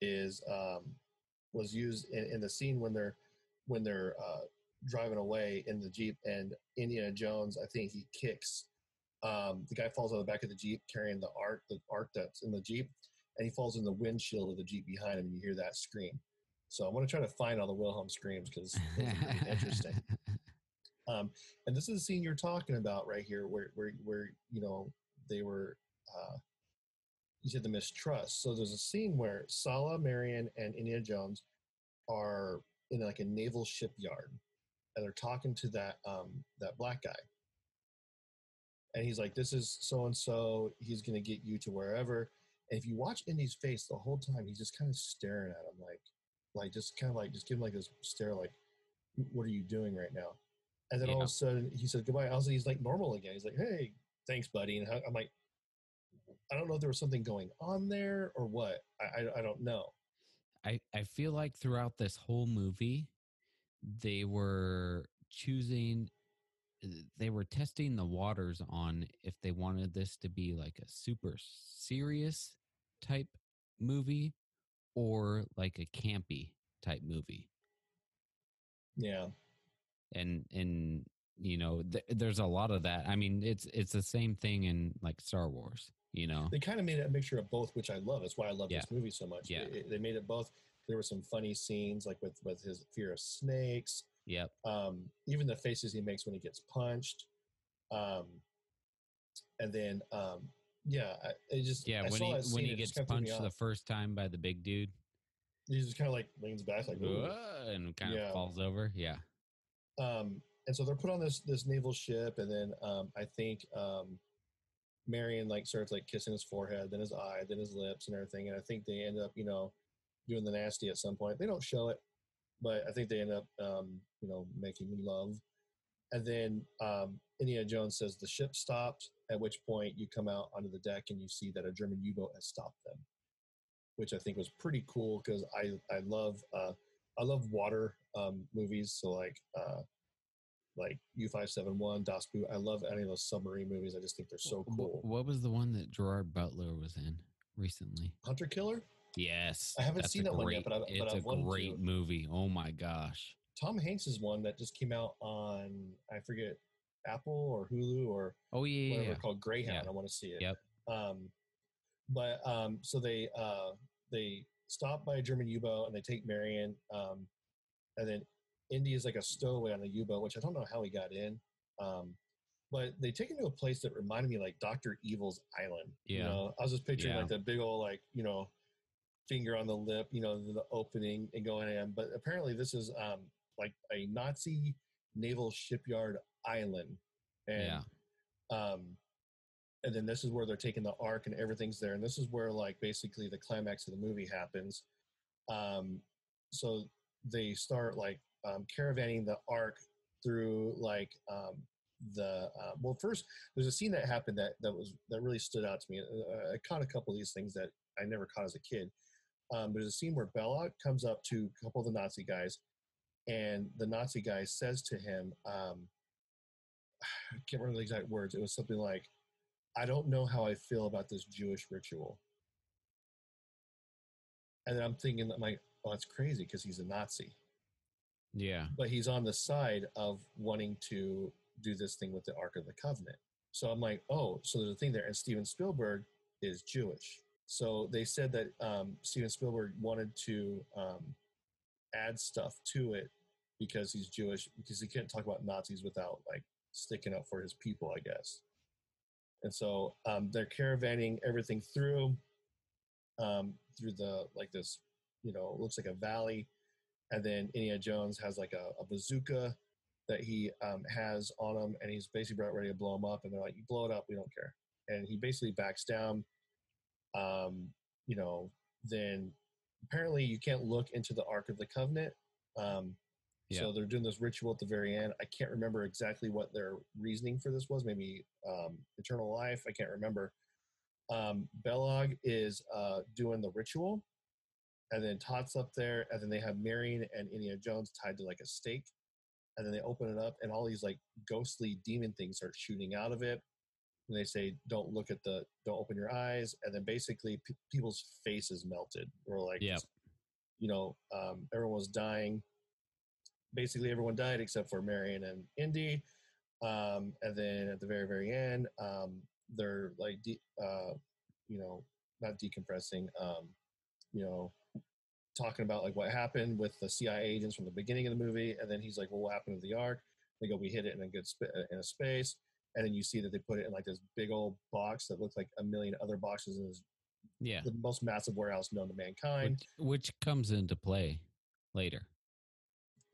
is um, was used in, in the scene when they're when they're uh, driving away in the jeep, and Indiana Jones. I think he kicks. Um, the guy falls on the back of the jeep carrying the art, the art that's in the jeep, and he falls in the windshield of the jeep behind him, and you hear that scream. So I'm going to try to find all the Wilhelm screams because interesting. Um, and this is the scene you're talking about right here, where where where you know they were. Uh, you said the mistrust. So there's a scene where Sallah, Marion, and Indiana Jones are in like a naval shipyard, and they're talking to that um, that black guy, and he's like, "This is so and so. He's gonna get you to wherever." And if you watch Indy's face the whole time, he's just kind of staring at him, like, like just kind of like just give him like this stare, like, "What are you doing right now?" And then all of a sudden, he said goodbye. Also, he's like normal again. He's like, "Hey, thanks, buddy." And I'm like, I don't know if there was something going on there or what. I I, I don't know. I, I feel like throughout this whole movie, they were choosing, uh, they were testing the waters on if they wanted this to be like a super serious type movie or like a campy type movie. Yeah, And, and, you know, th- there's a lot of that. I mean, it's, it's the same thing in like Star Wars, you know? they kind of made a mixture of both, which I love. That's why I love Yeah. this movie so much. Yeah. They- they made it both. There were some funny scenes, like with with his fear of snakes. Yep. Um, even the faces he makes when he gets punched. Um, and then um, yeah, I, it just Yeah. I when he, when he gets just kinda threw me punched the first time by the big dude. he just kind of like leans back like. And kind Yeah. of falls over. Yeah. um, and so they're put on this this naval ship, and then um, I think um, Marion like starts like kissing his forehead, then his eye, then his lips, and everything. And I think they end up, you know, doing the nasty at some point. They don't show it, but I think they end up, um, you know, making love. And then um, Indiana Jones says the ship stopped. At which point you come out onto the deck and you see that a German U-boat has stopped them, which I think was pretty cool because I I love uh, I love water um, movies. So like uh, like U571, Das Boot. I love any of those submarine movies. I just think they're so cool. What was the one that Gerard Butler was in recently? Hunter Killer. Yes, I haven't seen that one yet, but I- but it's I've a wanted to. great movie. Oh my gosh! Tom Hanks is one that just came out on I forget Apple or Hulu or Oh yeah, whatever yeah. called Greyhound. Yeah. I want to see it. Yep. Um, but um, so they uh, they stop by a German U-boat and they take Marion, um, and then Indy is like a stowaway on the U-boat, which I don't know how he got in. Um, but they take him to a place that reminded me like Doctor Evil's Island. You Yeah. know, I was just picturing Yeah. like the big old like you know finger on the lip, you know, the, the opening and going in. But apparently this is um like a Nazi naval shipyard island. And yeah, um and then this is where they're taking the ark and everything's there and this is where like basically the climax of the movie happens um so they start like um caravanning the ark through like um the uh, well first there's a scene that happened that that was that really stood out to me uh, i caught a couple of these things that i never caught as a kid um, there's a scene where Belloq comes up to a couple of the nazi guys and the nazi guy says to him um, I can't remember the exact words. It was something like, I don't know how I feel about this Jewish ritual. And then I'm thinking, I'm like, oh, that's crazy because he's a Nazi. yeah, But he's on the side of wanting to do this thing with the Ark of the Covenant. So I'm like, oh, so there's a thing there. And Steven Spielberg is Jewish. So they said that um, Steven Spielberg wanted to um, add stuff to it because he's Jewish, because he can't talk about Nazis without like sticking up for his people, I guess. And so um, they're caravanning everything through, um, through the like this, you know, looks like a valley, and then Indiana Jones has like a, a bazooka that he um, has on him, and he's basically about ready to blow him up. And they're like, "You blow it up, we don't care." And he basically backs down. Um, you know, then apparently you can't look into the Ark of the Covenant. Um, Yeah. So they're doing this ritual at the very end. I can't remember exactly what their reasoning for this was. Maybe um, eternal life. I can't remember. Um, Belloq is uh, doing the ritual, and then Toht's up there, and then they have Marion and Indiana Jones tied to like a stake, and then they open it up, and all these like ghostly demon things start shooting out of it. And they say, "Don't look at the, don't open your eyes," and then basically p- people's faces melted, or like, Yep. you know, um, everyone was dying. Basically, everyone died except for Marion and Indy. Um, and then at the very, very end, um, they're like, de- uh, you know, not decompressing, um, you know, talking about like what happened with the CIA agents from the beginning of the movie, and then he's like, "Well, what happened to the Ark?" They go, "We hid it in a good sp- in a space," and then you see that they put it in like this big old box that looks like a million other boxes, and is yeah. the most massive warehouse known to mankind Which, which comes into play later.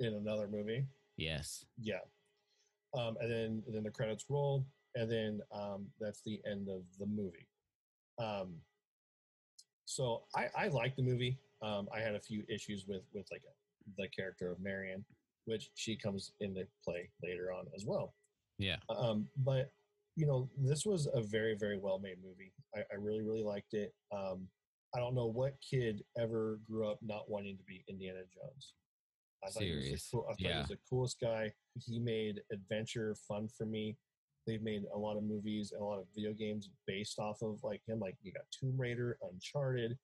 In another movie. Yes. Yeah, um, and then and then the credits roll, and then um, that's the end of the movie. Um, so I, I like the movie. Um, I had a few issues with with like the character of Marion, which she comes into play later on as well. Yeah. Um, but you know, this was a very very well made movie. I, I really really liked it. Um, I don't know what kid ever grew up not wanting to be Indiana Jones. I thought he was cool, I thought he Yeah. was the coolest guy. He made adventure fun for me. They've made a lot of movies and a lot of video games based off of like him. Like you got Tomb Raider, Uncharted,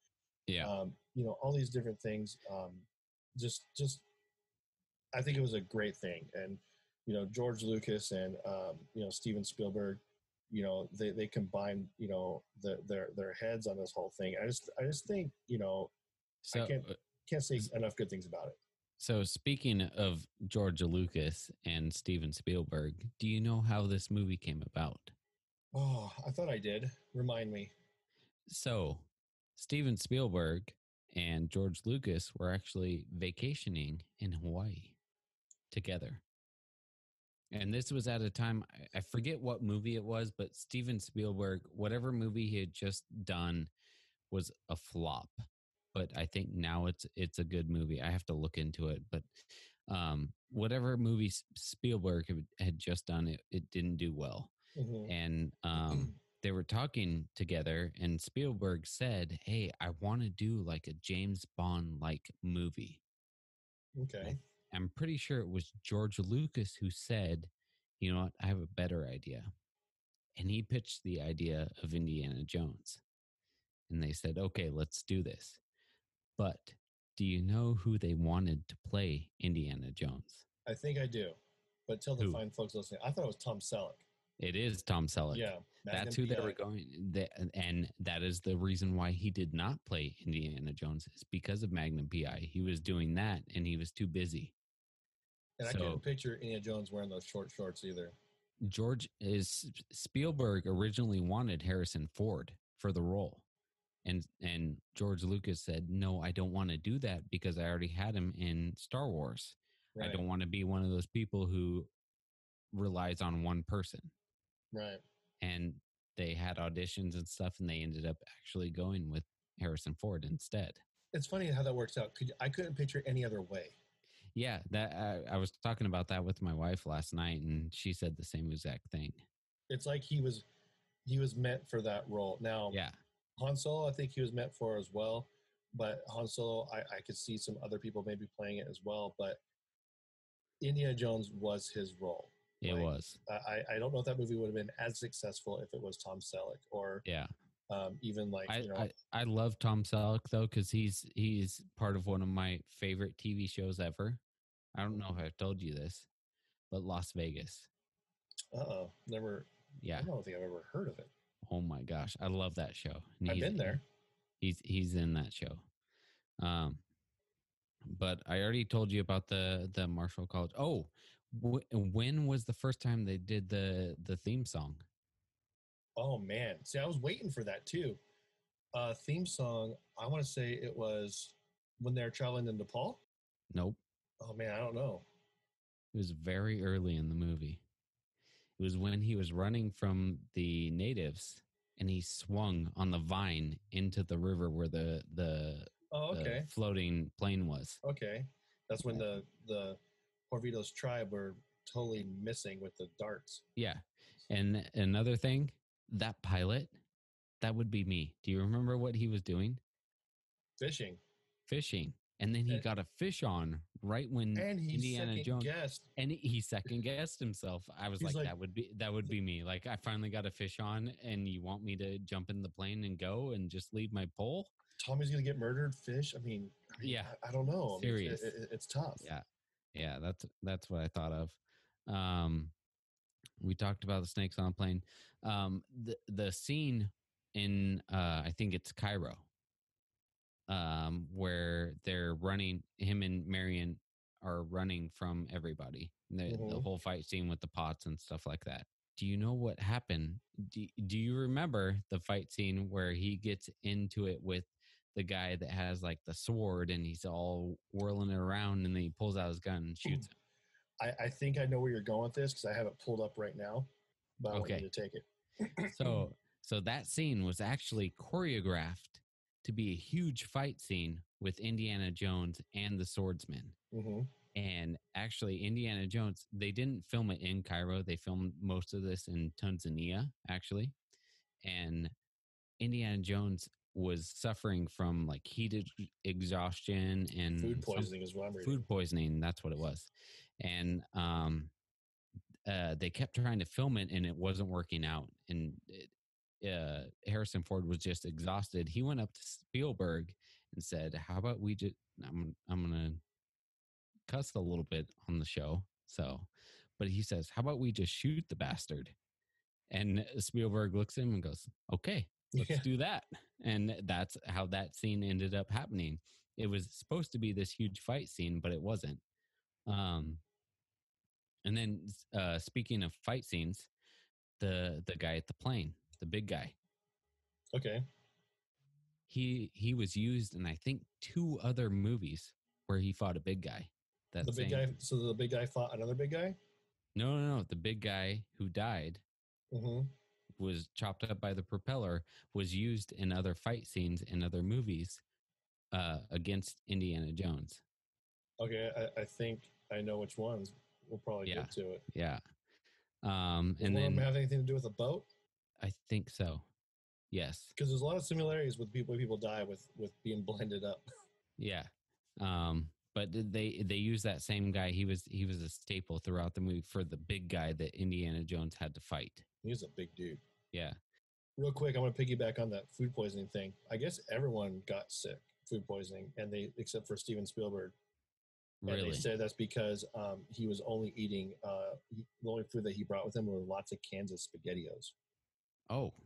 Yeah. um, you know, all these different things. Um, just, just, I think it was a great thing. And, you know, George Lucas and, um, you know, Steven Spielberg, you know, they, they combined, you know, the, their, their heads on this whole thing. I just, I just think, you know, so, can't- uh, can't say enough good things about it. So speaking of George Lucas and Steven Spielberg, do you know how this movie came about? Oh, I thought I did. Remind me. So, Steven Spielberg and George Lucas were actually vacationing in Hawaii together. And this was at a time, I- forget what movie it was, but Steven Spielberg, whatever movie he had just done was a flop. But I think now it's it's a good movie. I have to look into it, but um, whatever movie Spielberg had- just done, it, it didn't do well Mhm. and um, they were talking together and spielberg said hey i want to do like a james bond like movie Okay. I'm pretty sure it was George Lucas who said, "You know what? I have a better idea," and he pitched the idea of Indiana Jones, and they said, "Okay, let's do this." But do you know who they wanted to play Indiana Jones? I think I do. But tell the Who? fine folks listening, I thought it was Tom Selleck. It is Tom Selleck. yeah, That's Magnum who they were going, that, and that is the reason why he did not play Indiana Jones is because of Magnum PI. He was doing that, and he was too busy. And I so- couldn't picture Indiana Jones wearing those short shorts either. George is Spielberg originally wanted Harrison Ford for the role. And and George Lucas said, "No, I don't want to do that because I already had him in Star Wars. I don't want to be one of those people who relies on one person." Right. And they had auditions and stuff and they ended up actually going with Harrison Ford instead. It's funny how that works out. Could I couldn't picture any other way. Yeah, that I, I was talking about that with my wife last night and she said the same exact thing. It's like he was he was meant for that role. Now Yeah. Han Solo, I think he was meant for as well. But Han Solo, I, I could see some other people maybe playing it as well. But Indiana Jones was his role. It Like, was. I, I- don't know if that movie would have been as successful if it was Tom Selleck or Yeah. um, even like I, you know I, I love Tom Selleck though because he's he's part of one of my favorite TV shows ever. I don't know if I've told you this, but Las Vegas. uh oh never Yeah. I don't think I've ever heard of it. Oh my gosh, I love that show. I've been there. He's he's in that show. Um, but I already told you about the the Marshall College. Oh, wh- when was the first time they did the the theme song? Oh man, see, I was waiting for that too. Uh, theme song. I want to say it was when they're traveling to Nepal. Nope. Oh man, I don't know. It was very early in the movie. It was when he was running from the natives and he swung on the vine into the river where the the, Oh the floating plane was. okay. That's when the the Hovitos tribe were totally missing with the darts. Yeah. And another thing, that pilot, that would be me. Do you remember what he was doing? Fishing, Fishing. And then he And- got a fish on right when and he Indiana Jones guessed. and he- second guessed himself. I was like, like- that would be that would be me. Like I finally got a fish on and you want me to jump in the plane and go and just leave my pole? Tommy's gonna get murdered. Fish. I mean, I mean, Yeah. I, I don't know. I mean, Serious. it- it- it's tough. Yeah. Yeah, that's that's what I thought of. Um we talked about the snakes on a plane. Um the the scene in uh I think it's Cairo. Um where they're running him and Marion are running from everybody. The, the Mhm. whole fight scene with the pots and stuff like that. Do you know what happened? Do, do you remember the fight scene where he gets into it with the guy that has like the sword and he's all whirling it around and then he pulls out his gun and shoots him. I, I think I know where you're going with this because I have it pulled up right now. But I want Okay. you to take it. So so that scene was actually choreographed to be a huge fight scene with Indiana Jones and the swordsman. hmm And actually Indiana Jones, they didn't film it in Cairo. They filmed most of this in Tanzania, actually. And Indiana Jones was suffering from like heated exhaustion and Food poisoning is what I'm reading. food poisoning that's what it was and um uh they kept trying to film it and it wasn't working out and it, uh harrison ford was just exhausted he went up to spielberg and said how about we just i'm i'm gonna cuss a little bit on the show so but he says how about we just shoot the bastard? And spielberg looks at him and goes okay let's Yeah. do that. And that's how that scene ended up happening. It was supposed to be this huge fight scene but it wasn't. Um and then uh speaking of fight scenes the the guy at the plane the big guy Okay. he he was used in i think two other movies where he fought a big guy that The big same- guy. So the big guy fought another big guy. no no no the big guy who died mm-hmm. was chopped up by the propeller was used in other fight scenes in other movies uh against indiana jones Okay. I, I think I know which ones. We'll probably Yeah. get to it. yeah um and then have anything to do with a boat? I think so yes Because there's a lot of similarities with people. People die with with being blended up. Yeah. Um, but did they they use that same guy. He was he was a staple throughout the movie for the big guy that Indiana Jones had to fight. He was a big dude. Yeah. Real quick, I want to piggyback on that food poisoning thing. I guess everyone got sick, food poisoning, and they except for Steven Spielberg. And Really? they said that's because um, he was only eating uh, he, the only food that he brought with him were lots of Kansas Spaghettios, Oh. I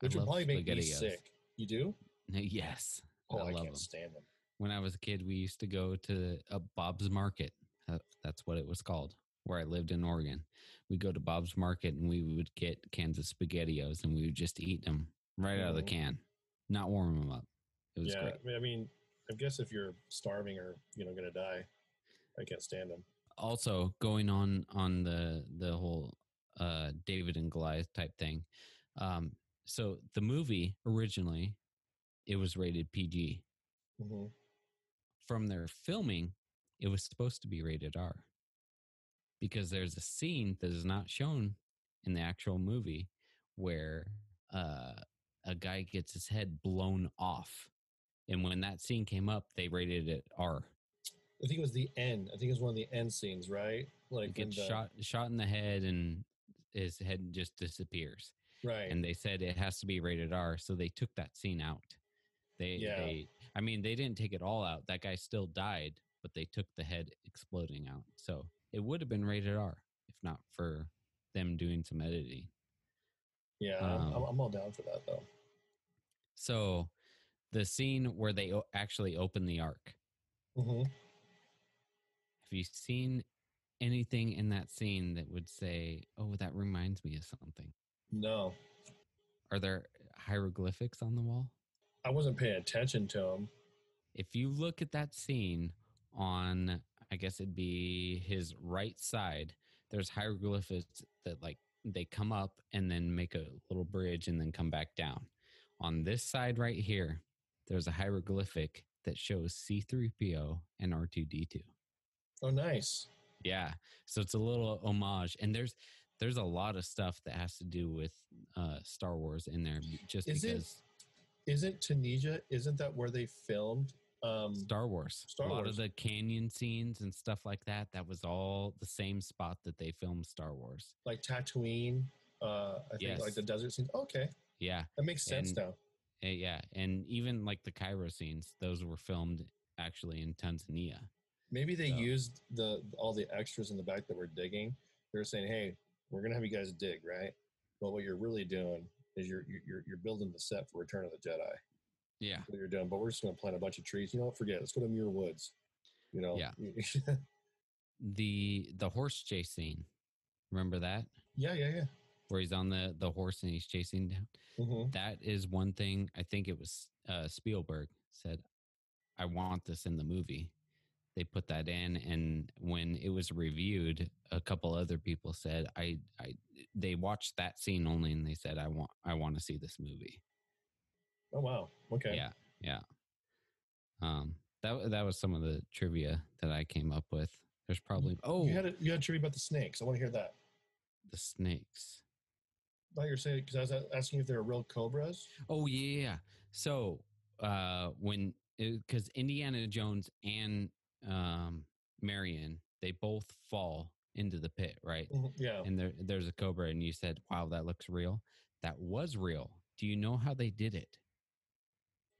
which would probably make me sick. You do? Yes. Oh, I I, love can't them. stand them. When I was a kid, we used to go to a Bob's Market. Uh, That's what it was called, where I lived in Oregon. We'd go to Bob's Market and we would get cans of SpaghettiOs and we would just eat them right out of the Mhm. can, not warm them up. It was yeah, great. I mean- I mean, I guess if you're starving or you know gonna die, I can't stand them. also going on on the the whole uh david and goliath type thing um so the movie originally it was rated pg hmm from their filming it was supposed to be rated r. Because there's a scene that is not shown in the actual movie where uh a guy gets his head blown off. And when that scene came up they rated it r. I think it was the end. I think it was one of the end scenes, right? Like gets the, shot shot in the head and his head just disappears right? and they said it has to be rated R, so they took that scene out. They, Yeah. they, I mean, they didn't take it all out. That guy still died, but they took the head exploding out. So it would have been rated R if not for them doing some editing. yeah, I'm, um, I'm, I'm all down for that though. So the scene where they o- actually open the ark. hmm Have you seen anything in that scene that would say, "Oh, that reminds me of something"? No, Are there hieroglyphics on the wall? I wasn't paying attention to them. if you look at that scene on i guess it'd be his right side there's hieroglyphics that like they come up and then make a little bridge and then come back down on this side right here there's a hieroglyphic that shows c3po and r2d2 Oh, nice. yeah so it's a little homage and there's there's a lot of stuff that has to do with uh star wars in there just Is it because Isn't Tunisia? Isn't that where they filmed? Um, Star Wars. Star a lot Wars. of the canyon scenes and stuff like that. That was all the same spot that they filmed Star Wars. like Tatooine. Uh, I think Yes. like the desert scenes. Okay, Yeah, that makes sense And- now. eh, yeah, and even like the Cairo scenes, those were filmed actually in Tanzania. Maybe they So- used the all the extras in the back that were digging. They were saying, "Hey, we're gonna have you guys dig, right?" But what you're really doing is you're you're you're building the set for Return of the Jedi. Yeah, What you're doing, but we're just gonna plant a bunch of trees. You know what? Forget. it. Let's go to Muir Woods. You know. Yeah. the the horse chase scene. Remember that yeah. Yeah. Yeah. where he's on the the horse and he's chasing down. hmm That is one thing. I think it was uh, Spielberg said, "I want this in the movie." They put that in, and when it was reviewed, a couple other people said, "I, I." They watched that scene only, and they said, "I want, I want to see this movie." Oh wow. Okay. Yeah, yeah. Um, that that was some of the trivia that I came up with. There's probably oh You had a, you had trivia about the snakes. I want to hear that. the snakes. I thought you were saying because I was asking if they were real cobras. Oh yeah, yeah. So uh, when because Indiana Jones and um, Marion they both fall into the pit, right? Mhm, Yeah. And there there's a cobra, and you said, "Wow, that looks real." That was real. Do you know how they did it?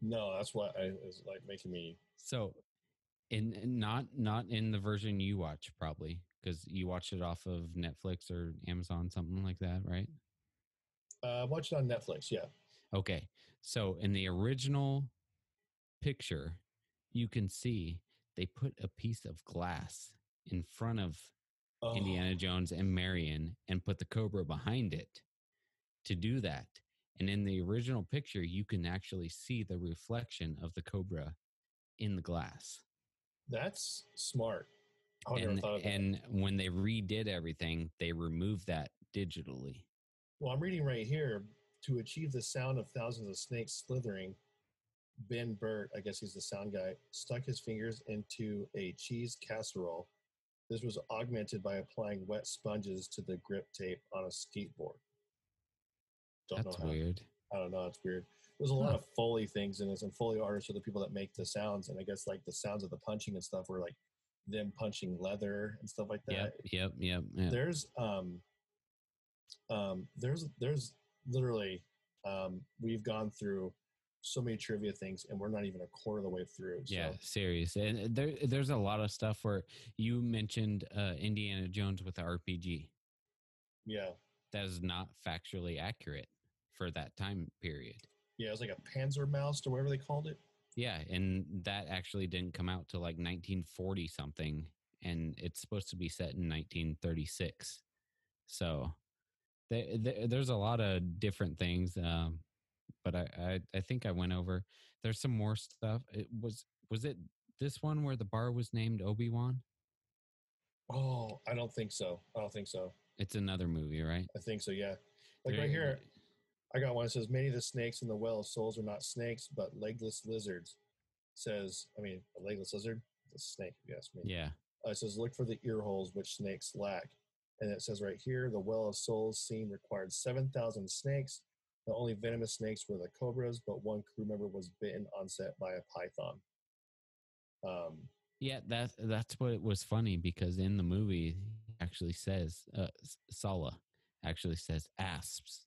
No, that's what I is like making me. So, in in- not not in the version you watch, probably because you watch it off of Netflix or Amazon, something like that, right? Uh, watch it on Netflix. Yeah. Okay. So in the original picture, you can see they put a piece of glass in front of Oh, Indiana Jones and Marion and put the cobra behind it to do that. And in the original picture, you can actually see the reflection of the cobra in the glass. That's smart. I And, thought of that. and when they redid everything, they removed that digitally. Well, I'm reading right here to achieve the sound of thousands of snakes slithering. Ben Burtt, I guess he's the sound guy, stuck his fingers into a cheese casserole. This was augmented by applying wet sponges to the grip tape on a skateboard. Don't That's know how. weird. I don't know. It's weird. there's a lot Huh. of foley things in this, and foley artists are the people that make the sounds. And I guess like the sounds of the punching and stuff were like them punching leather and stuff like that. Yep, yep, yep. yep. There's um, um, there's there's literally um, we've gone through so many trivia things, and we're not even a quarter of the way through. So, Yeah, serious. And there, there's a lot of stuff where you mentioned uh, Indiana Jones with the RPG. yeah, That is not factually accurate for that time period. yeah. It was like a Panzer Mouse or whatever they called it. Yeah, and that actually didn't come out till like 1940 something, and it's supposed to be set in 1936. So there, there, there's a lot of different things, um, but I, I I think I went over. There's some more stuff. It was was it this one where the bar was named Obi Wan? Oh, I don't think so. I don't think so. It's another movie, right? I think so. Yeah, like There- right here, I got one. It says many of the snakes in the well of souls are not snakes, but legless lizards. Says, I mean, a legless lizard, a snake. if you ask me. Yeah, Uh, it says, look for the ear holes which snakes lack. And it says right here, the well of souls seen required 7,000 snakes. The only venomous snakes were the cobras, but one crew member was bitten on set by a python. Um, yeah. That that's what was funny because in the movie he actually says uh, Sallah actually says asps.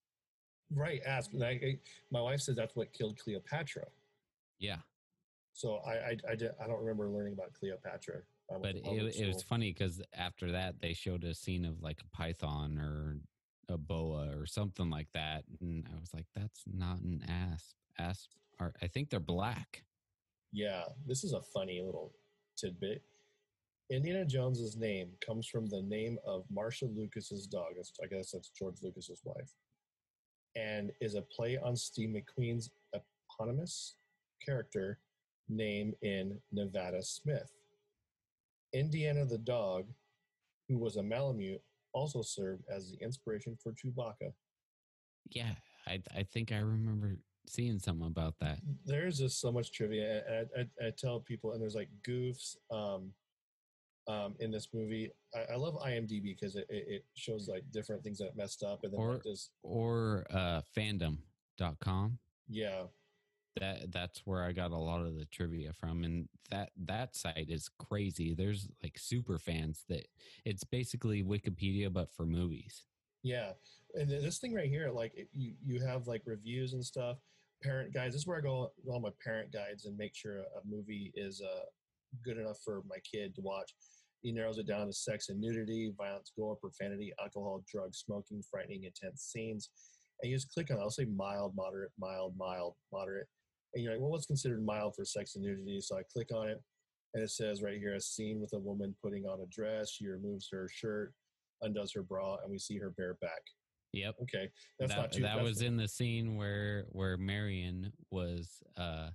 right, asps. and I, I, my wife said that's what killed Cleopatra. Yeah, So I, I, I, did, I don't remember learning about Cleopatra. but it, it was funny because after that they showed a scene of like a python or a boa or something like that and i was like that's not an asp asp are i think they're black Yeah, this is a funny little tidbit. Indiana Jones's name comes from the name of Marcia Lucas's dog. I guess that's George Lucas's wife, and is a play on Steve McQueen's eponymous character name in Nevada Smith. Indiana the dog, who was a Malamute, also served as the inspiration for Chewbacca. yeah i i think i remember seeing something about that. There's just so much trivia I, I, I tell people and there's like goofs um um in this movie. I, I love imdb because it, it shows like different things that messed up and then Or- like this or uh fandom.com yeah that that's where i got a lot of the trivia from and that that site is crazy there's like super fans that it's basically wikipedia but for movies yeah and this thing right here like you you have like reviews and stuff parent guides this is where i go all my parent guides and make sure a movie is uh good enough for my kid to watch he narrows it down to sex and nudity violence gore profanity alcohol drugs smoking frightening intense scenes and you just click on it. I'll say mild, moderate, mild, mild, moderate. And you're like, well, what's considered mild for sex and nudity? So I click on it, and it says right here a scene with a woman putting on a dress. She removes her shirt, undoes her bra, and we see her bare back. yep Okay, that's that, not too. that was in the scene where where Marion was uh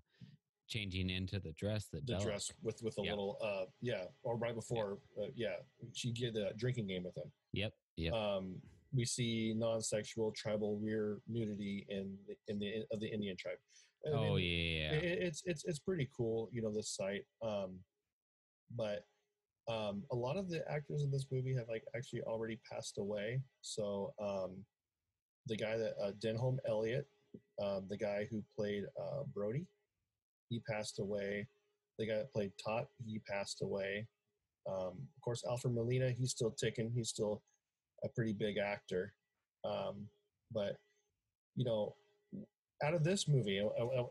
changing into the dress that the Bella- dress with with a Yeah. little uh yeah or right before uh, yeah she did a drinking game with him. Yep, yep. Um, we see non-sexual tribal rear nudity in the in the of the Indian tribe. I oh mean, yeah, it, it's it's it's pretty cool you know this site um but um a lot of the actors in this movie have like actually already passed away. So um the guy that uh, denholm elliott um, the guy who played uh, brody he passed away. The guy that played Toht he passed away. Um, of course alfred molina he's still ticking. He's still a pretty big actor. Um, but you know out of this movie I- I- I-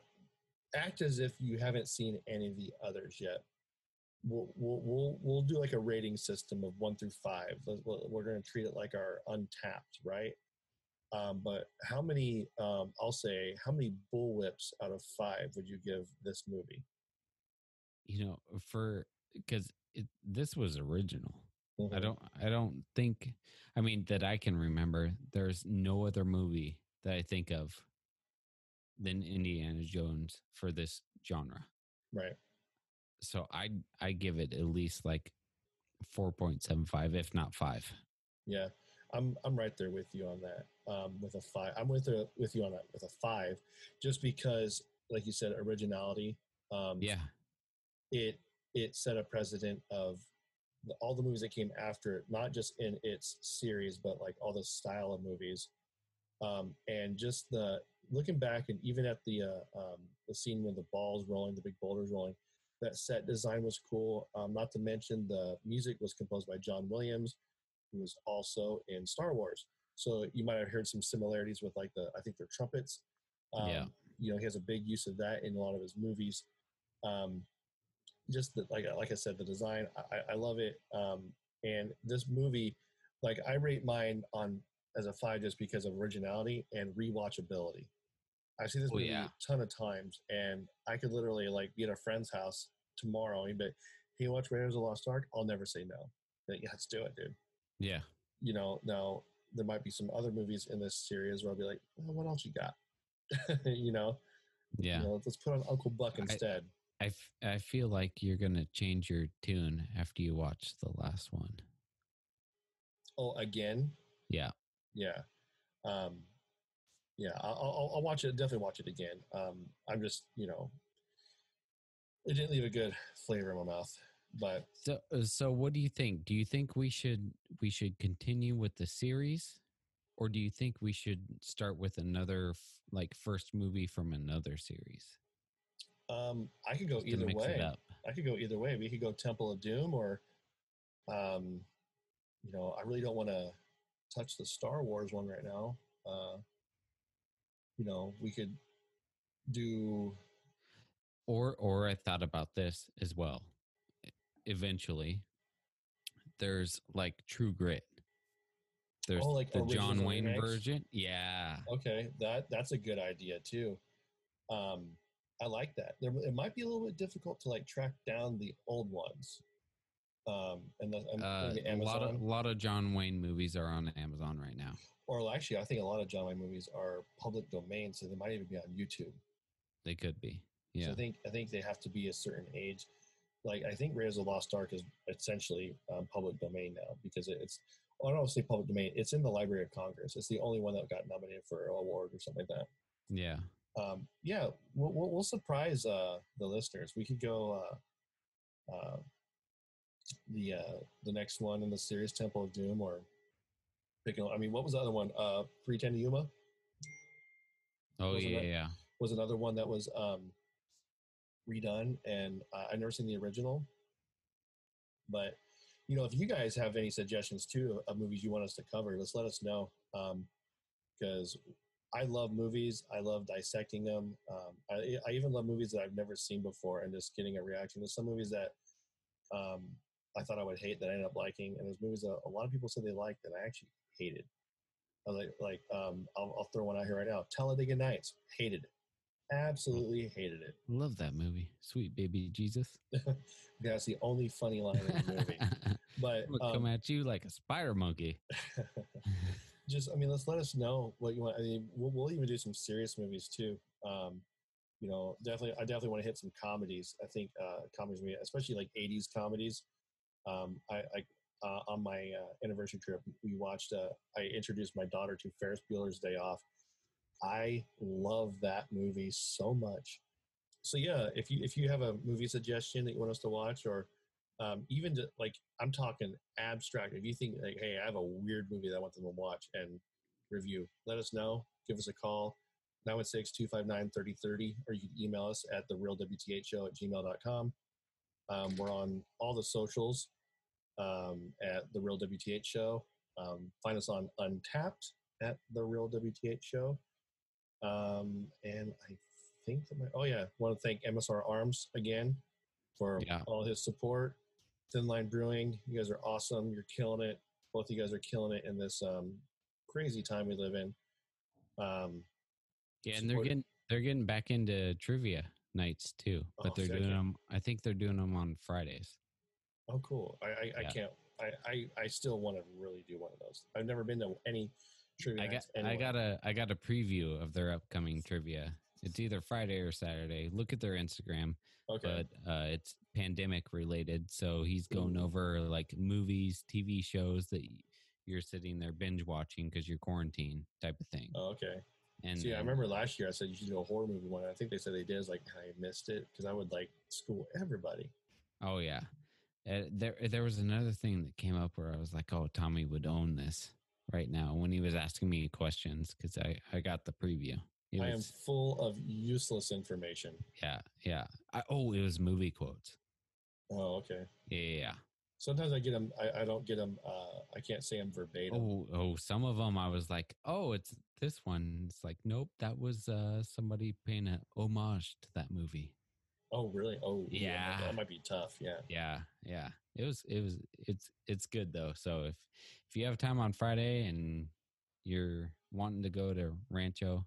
act as if you haven't seen any of the others yet we'll we'll we'll, we'll do like a rating system of one through five we're going to treat it like our Untappd right um, but how many um, i'll say how many bullwhips out of five would you give this movie you know, for because this was original. I Mhm. don't, I don't think, I mean, that I can remember. There's no other movie that I think of than Indiana Jones for this genre. right So I, I give it at least like four point seven five, if not five. Yeah, I'm I'm right there with you on that. Um, with a five, I'm with a, with you on that with a five, just because, like you said, originality. Um, Yeah, it it set a precedent of the, all the movies that came after it, not just in its series, but like all the style of movies, um, and just the looking back and even at the uh, um, the scene when the balls rolling, the big boulders rolling, that set design was cool. Um, not to mention the music was composed by John Williams, who was also in Star Wars. So you might have heard some similarities with like the I think they're trumpets. Um, Yeah. You know, he has a big use of that in a lot of his movies. Um, just the, like like I said, the design I, I- love it. Um, and this movie, like I rate mine on as a five just because of originality and rewatchability. I've seen this Oh, movie yeah. a ton of times, and I could literally like be at a friend's house tomorrow and be, like, "Hey, watch Raiders of the Lost Ark." I'll never say no. Like, yeah, let's do it, dude. Yeah. You know, now there might be some other movies in this series where I'll be like, well, "What else you got?" you know, Yeah. you know, let's put on Uncle Buck I- instead. I, f- I feel like you're going to change your tune after you watch the last one. oh, again, Yeah. yeah, um, yeah. I'll, I'll, I'll watch it. Definitely watch it again. Um, I'm just, you know, it didn't leave a good flavor in my mouth, but So uh, so what do you think? Do you think we should we should continue with the series or do you think we should start with another f- like first movie from another series? um, I could go Just either way. I could go either way. We could go Temple of Doom, or, um, you know, I really don't want to touch the Star Wars one right now. Uh, you know, we could do. Or or I thought about this as well. Eventually there's like True Grit. There's Oh, like the John Wayne remakes? version. Yeah. Okay, that that's a good idea too. Um, I like that. There, it might be a little bit difficult to like track down the old ones. Um, and the, and Uh, a lot of Amazon, lot of John Wayne movies are on Amazon right now. or actually, I think a lot of John Wayne movies are public domain, so they might even be on YouTube. They could be. So Yeah. I think I think they have to be a certain age. Like I think Raiders of the Lost Ark is essentially um, public domain now because it's well, I don't want to say public domain. It's in the Library of Congress. It's the only one that got nominated for an award or something like that. Yeah. Um, yeah, we'll, we'll, we'll surprise uh, the listeners. We could go uh, uh, the uh, the next one in the series, Temple of Doom, or pick. a- I mean, what was the other one? Uh, Pretend Yuma Oh Wasn't yeah, it? yeah. was another one that was um, redone, and uh, I never seen the original. But you know, if you guys have any suggestions too of movies you want us to cover, let's let us know. Because I love movies, I love dissecting them. Um, I, I even love movies that I've never seen before, and just getting a reaction. There's some movies that um, I thought I would hate that I ended up liking, and there's movies that a lot of people said they liked that I actually hated. I like, like um, I'll, I'll throw one out here right now. Talladega Nights, hated it absolutely hated it. Love that movie. Sweet baby Jesus. That's the only funny line in the movie. But Would come um, at you like a spider monkey. just, I mean, let's let us know what you want. I mean, we'll, we'll even do some serious movies too. Um, you know, definitely, I definitely want to hit some comedies. I think uh, comedies, especially like '80s comedies. Um, I, I uh, on my uh, anniversary trip, we watched. Uh, I introduced my daughter to Ferris Bueller's Day Off. I love that movie so much. So yeah, if you if you have a movie suggestion that you want us to watch, or um, even to, like I'm talking abstract. If you think like, hey, I have a weird movie that I want them to watch and review, let us know. Give us a call. 916-259-3030 or you can email us at the real WTH show at gmail.com. Um, we're on all the socials um, at the real WTH show. Um, find us on Untappd at the real WTH show. Um, and I think that my, oh yeah, want to thank MSR Arms again for Yeah. all his support. Thin Line Brewing, you guys are awesome. You're killing it. Both of you guys are killing it in this um, crazy time we live in. Um, Yeah, and they're getting they're getting back into trivia nights too, but Oh, they're doing them. I think they're doing them on Fridays. Oh, cool. I, I, I can't. I, I, I still want to really do one of those. I've never been to any trivia I got I got a I got a preview of their upcoming trivia. It's either Friday or Saturday. Look at their Instagram, okay. but uh, it's pandemic related. So he's going over like movies, TV shows that you're sitting there binge watching because you're quarantined type of thing. Oh, okay. And See, I remember last year I said you should do a horror movie one. I think they said they did. It's like I missed it because I would like school everybody. Oh yeah. Uh, there there was another thing that came up where I was like, "Oh, Tommy would own this right now." When he was asking me questions, because I I got the preview. It I am full of useless information. yeah, yeah. I, oh, it was movie quotes. Oh, okay. Yeah. Sometimes I get them. I, I don't get them. Uh, I can't say them verbatim. Oh, oh, some of them I was like, oh, it's this one. It's like, nope, that was uh somebody paying a homage to that movie. Oh, really? Oh, ooh, Yeah. That might be tough. Yeah. Yeah, yeah. It was, it was, it's, it's good though. So if if you have time on Friday and you're wanting to go to Rancho,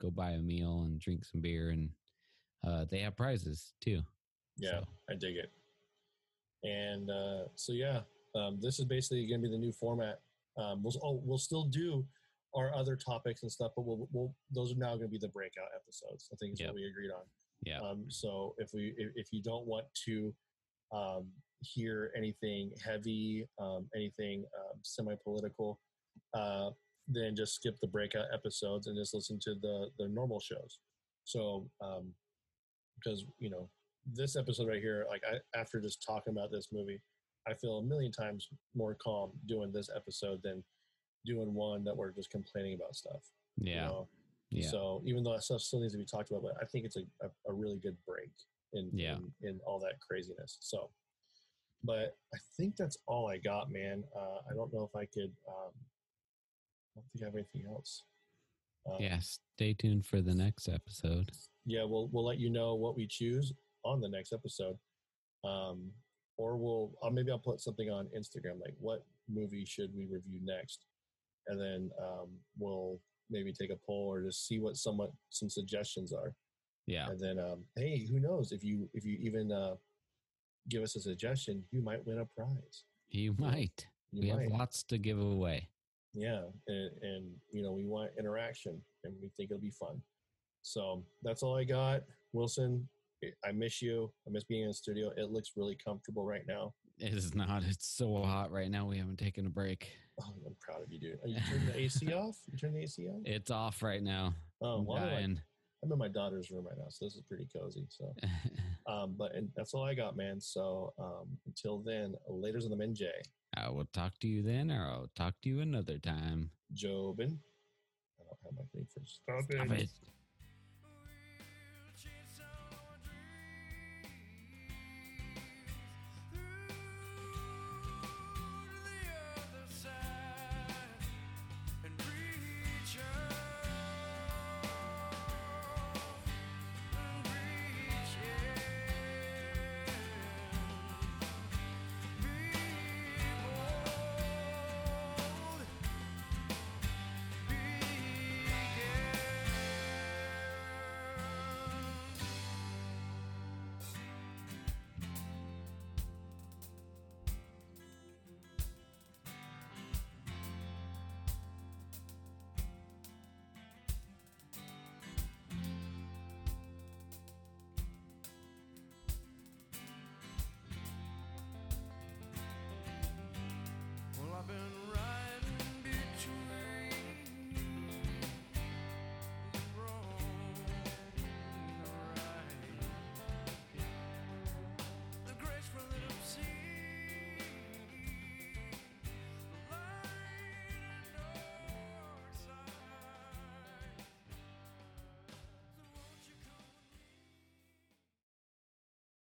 go buy a meal and drink some beer, and uh they have prizes too. Yeah, So- I dig it. And uh, so yeah, um, this is basically going to be the new format. Um, we'll oh, we'll still do our other topics and stuff, but we'll, we'll those are now going to be the breakout episodes. I think is Yep. what we agreed on. Yeah, Um, so if we if, if you don't want to um, hear anything heavy, um, anything um, semi political, uh, then just skip the breakout episodes and just listen to the the normal shows. So um, because you know this episode right here, like I after just talking about this movie, I feel a million times more calm doing this episode than doing one that we're just complaining about stuff. you yeah, know? Yeah. So even though that stuff still needs to be talked about, but I think it's a, a, a really good break in, Yeah. in in all that craziness. So, but I think that's all I got, man. Uh, I don't know if I could. Um, I don't think I have anything else. Um, yeah. Stay tuned for the next episode. yeah, we'll we'll let you know what we choose on the next episode, um, or we'll uh, maybe I'll put something on Instagram like what movie should we review next, and then um, we'll maybe take a poll or just see what somewhat some suggestions are, Yeah, and then um, hey, who knows if you if you even uh, give us a suggestion, you might win a prize. you might. You we might. have lots to give away. Yeah, and, and you know we want interaction, and we think it'll be fun. So that's all I got, Wilson. I miss you. I miss being in the studio. It looks really comfortable right now. It is not. It's so hot right now. We haven't taken a break. Oh, I'm proud of you, dude. Are you turning the AC off? You turn the AC on? It's off right now. Oh, I'm well, I'm, like- dying. I'm in my daughter's room right now, so this is pretty cozy. So, um, but and that's all I got, man. So um, until then, later's on the men, I will talk to you then, or I'll talk to you another time. Jobin. I don't have my thing for Stop it.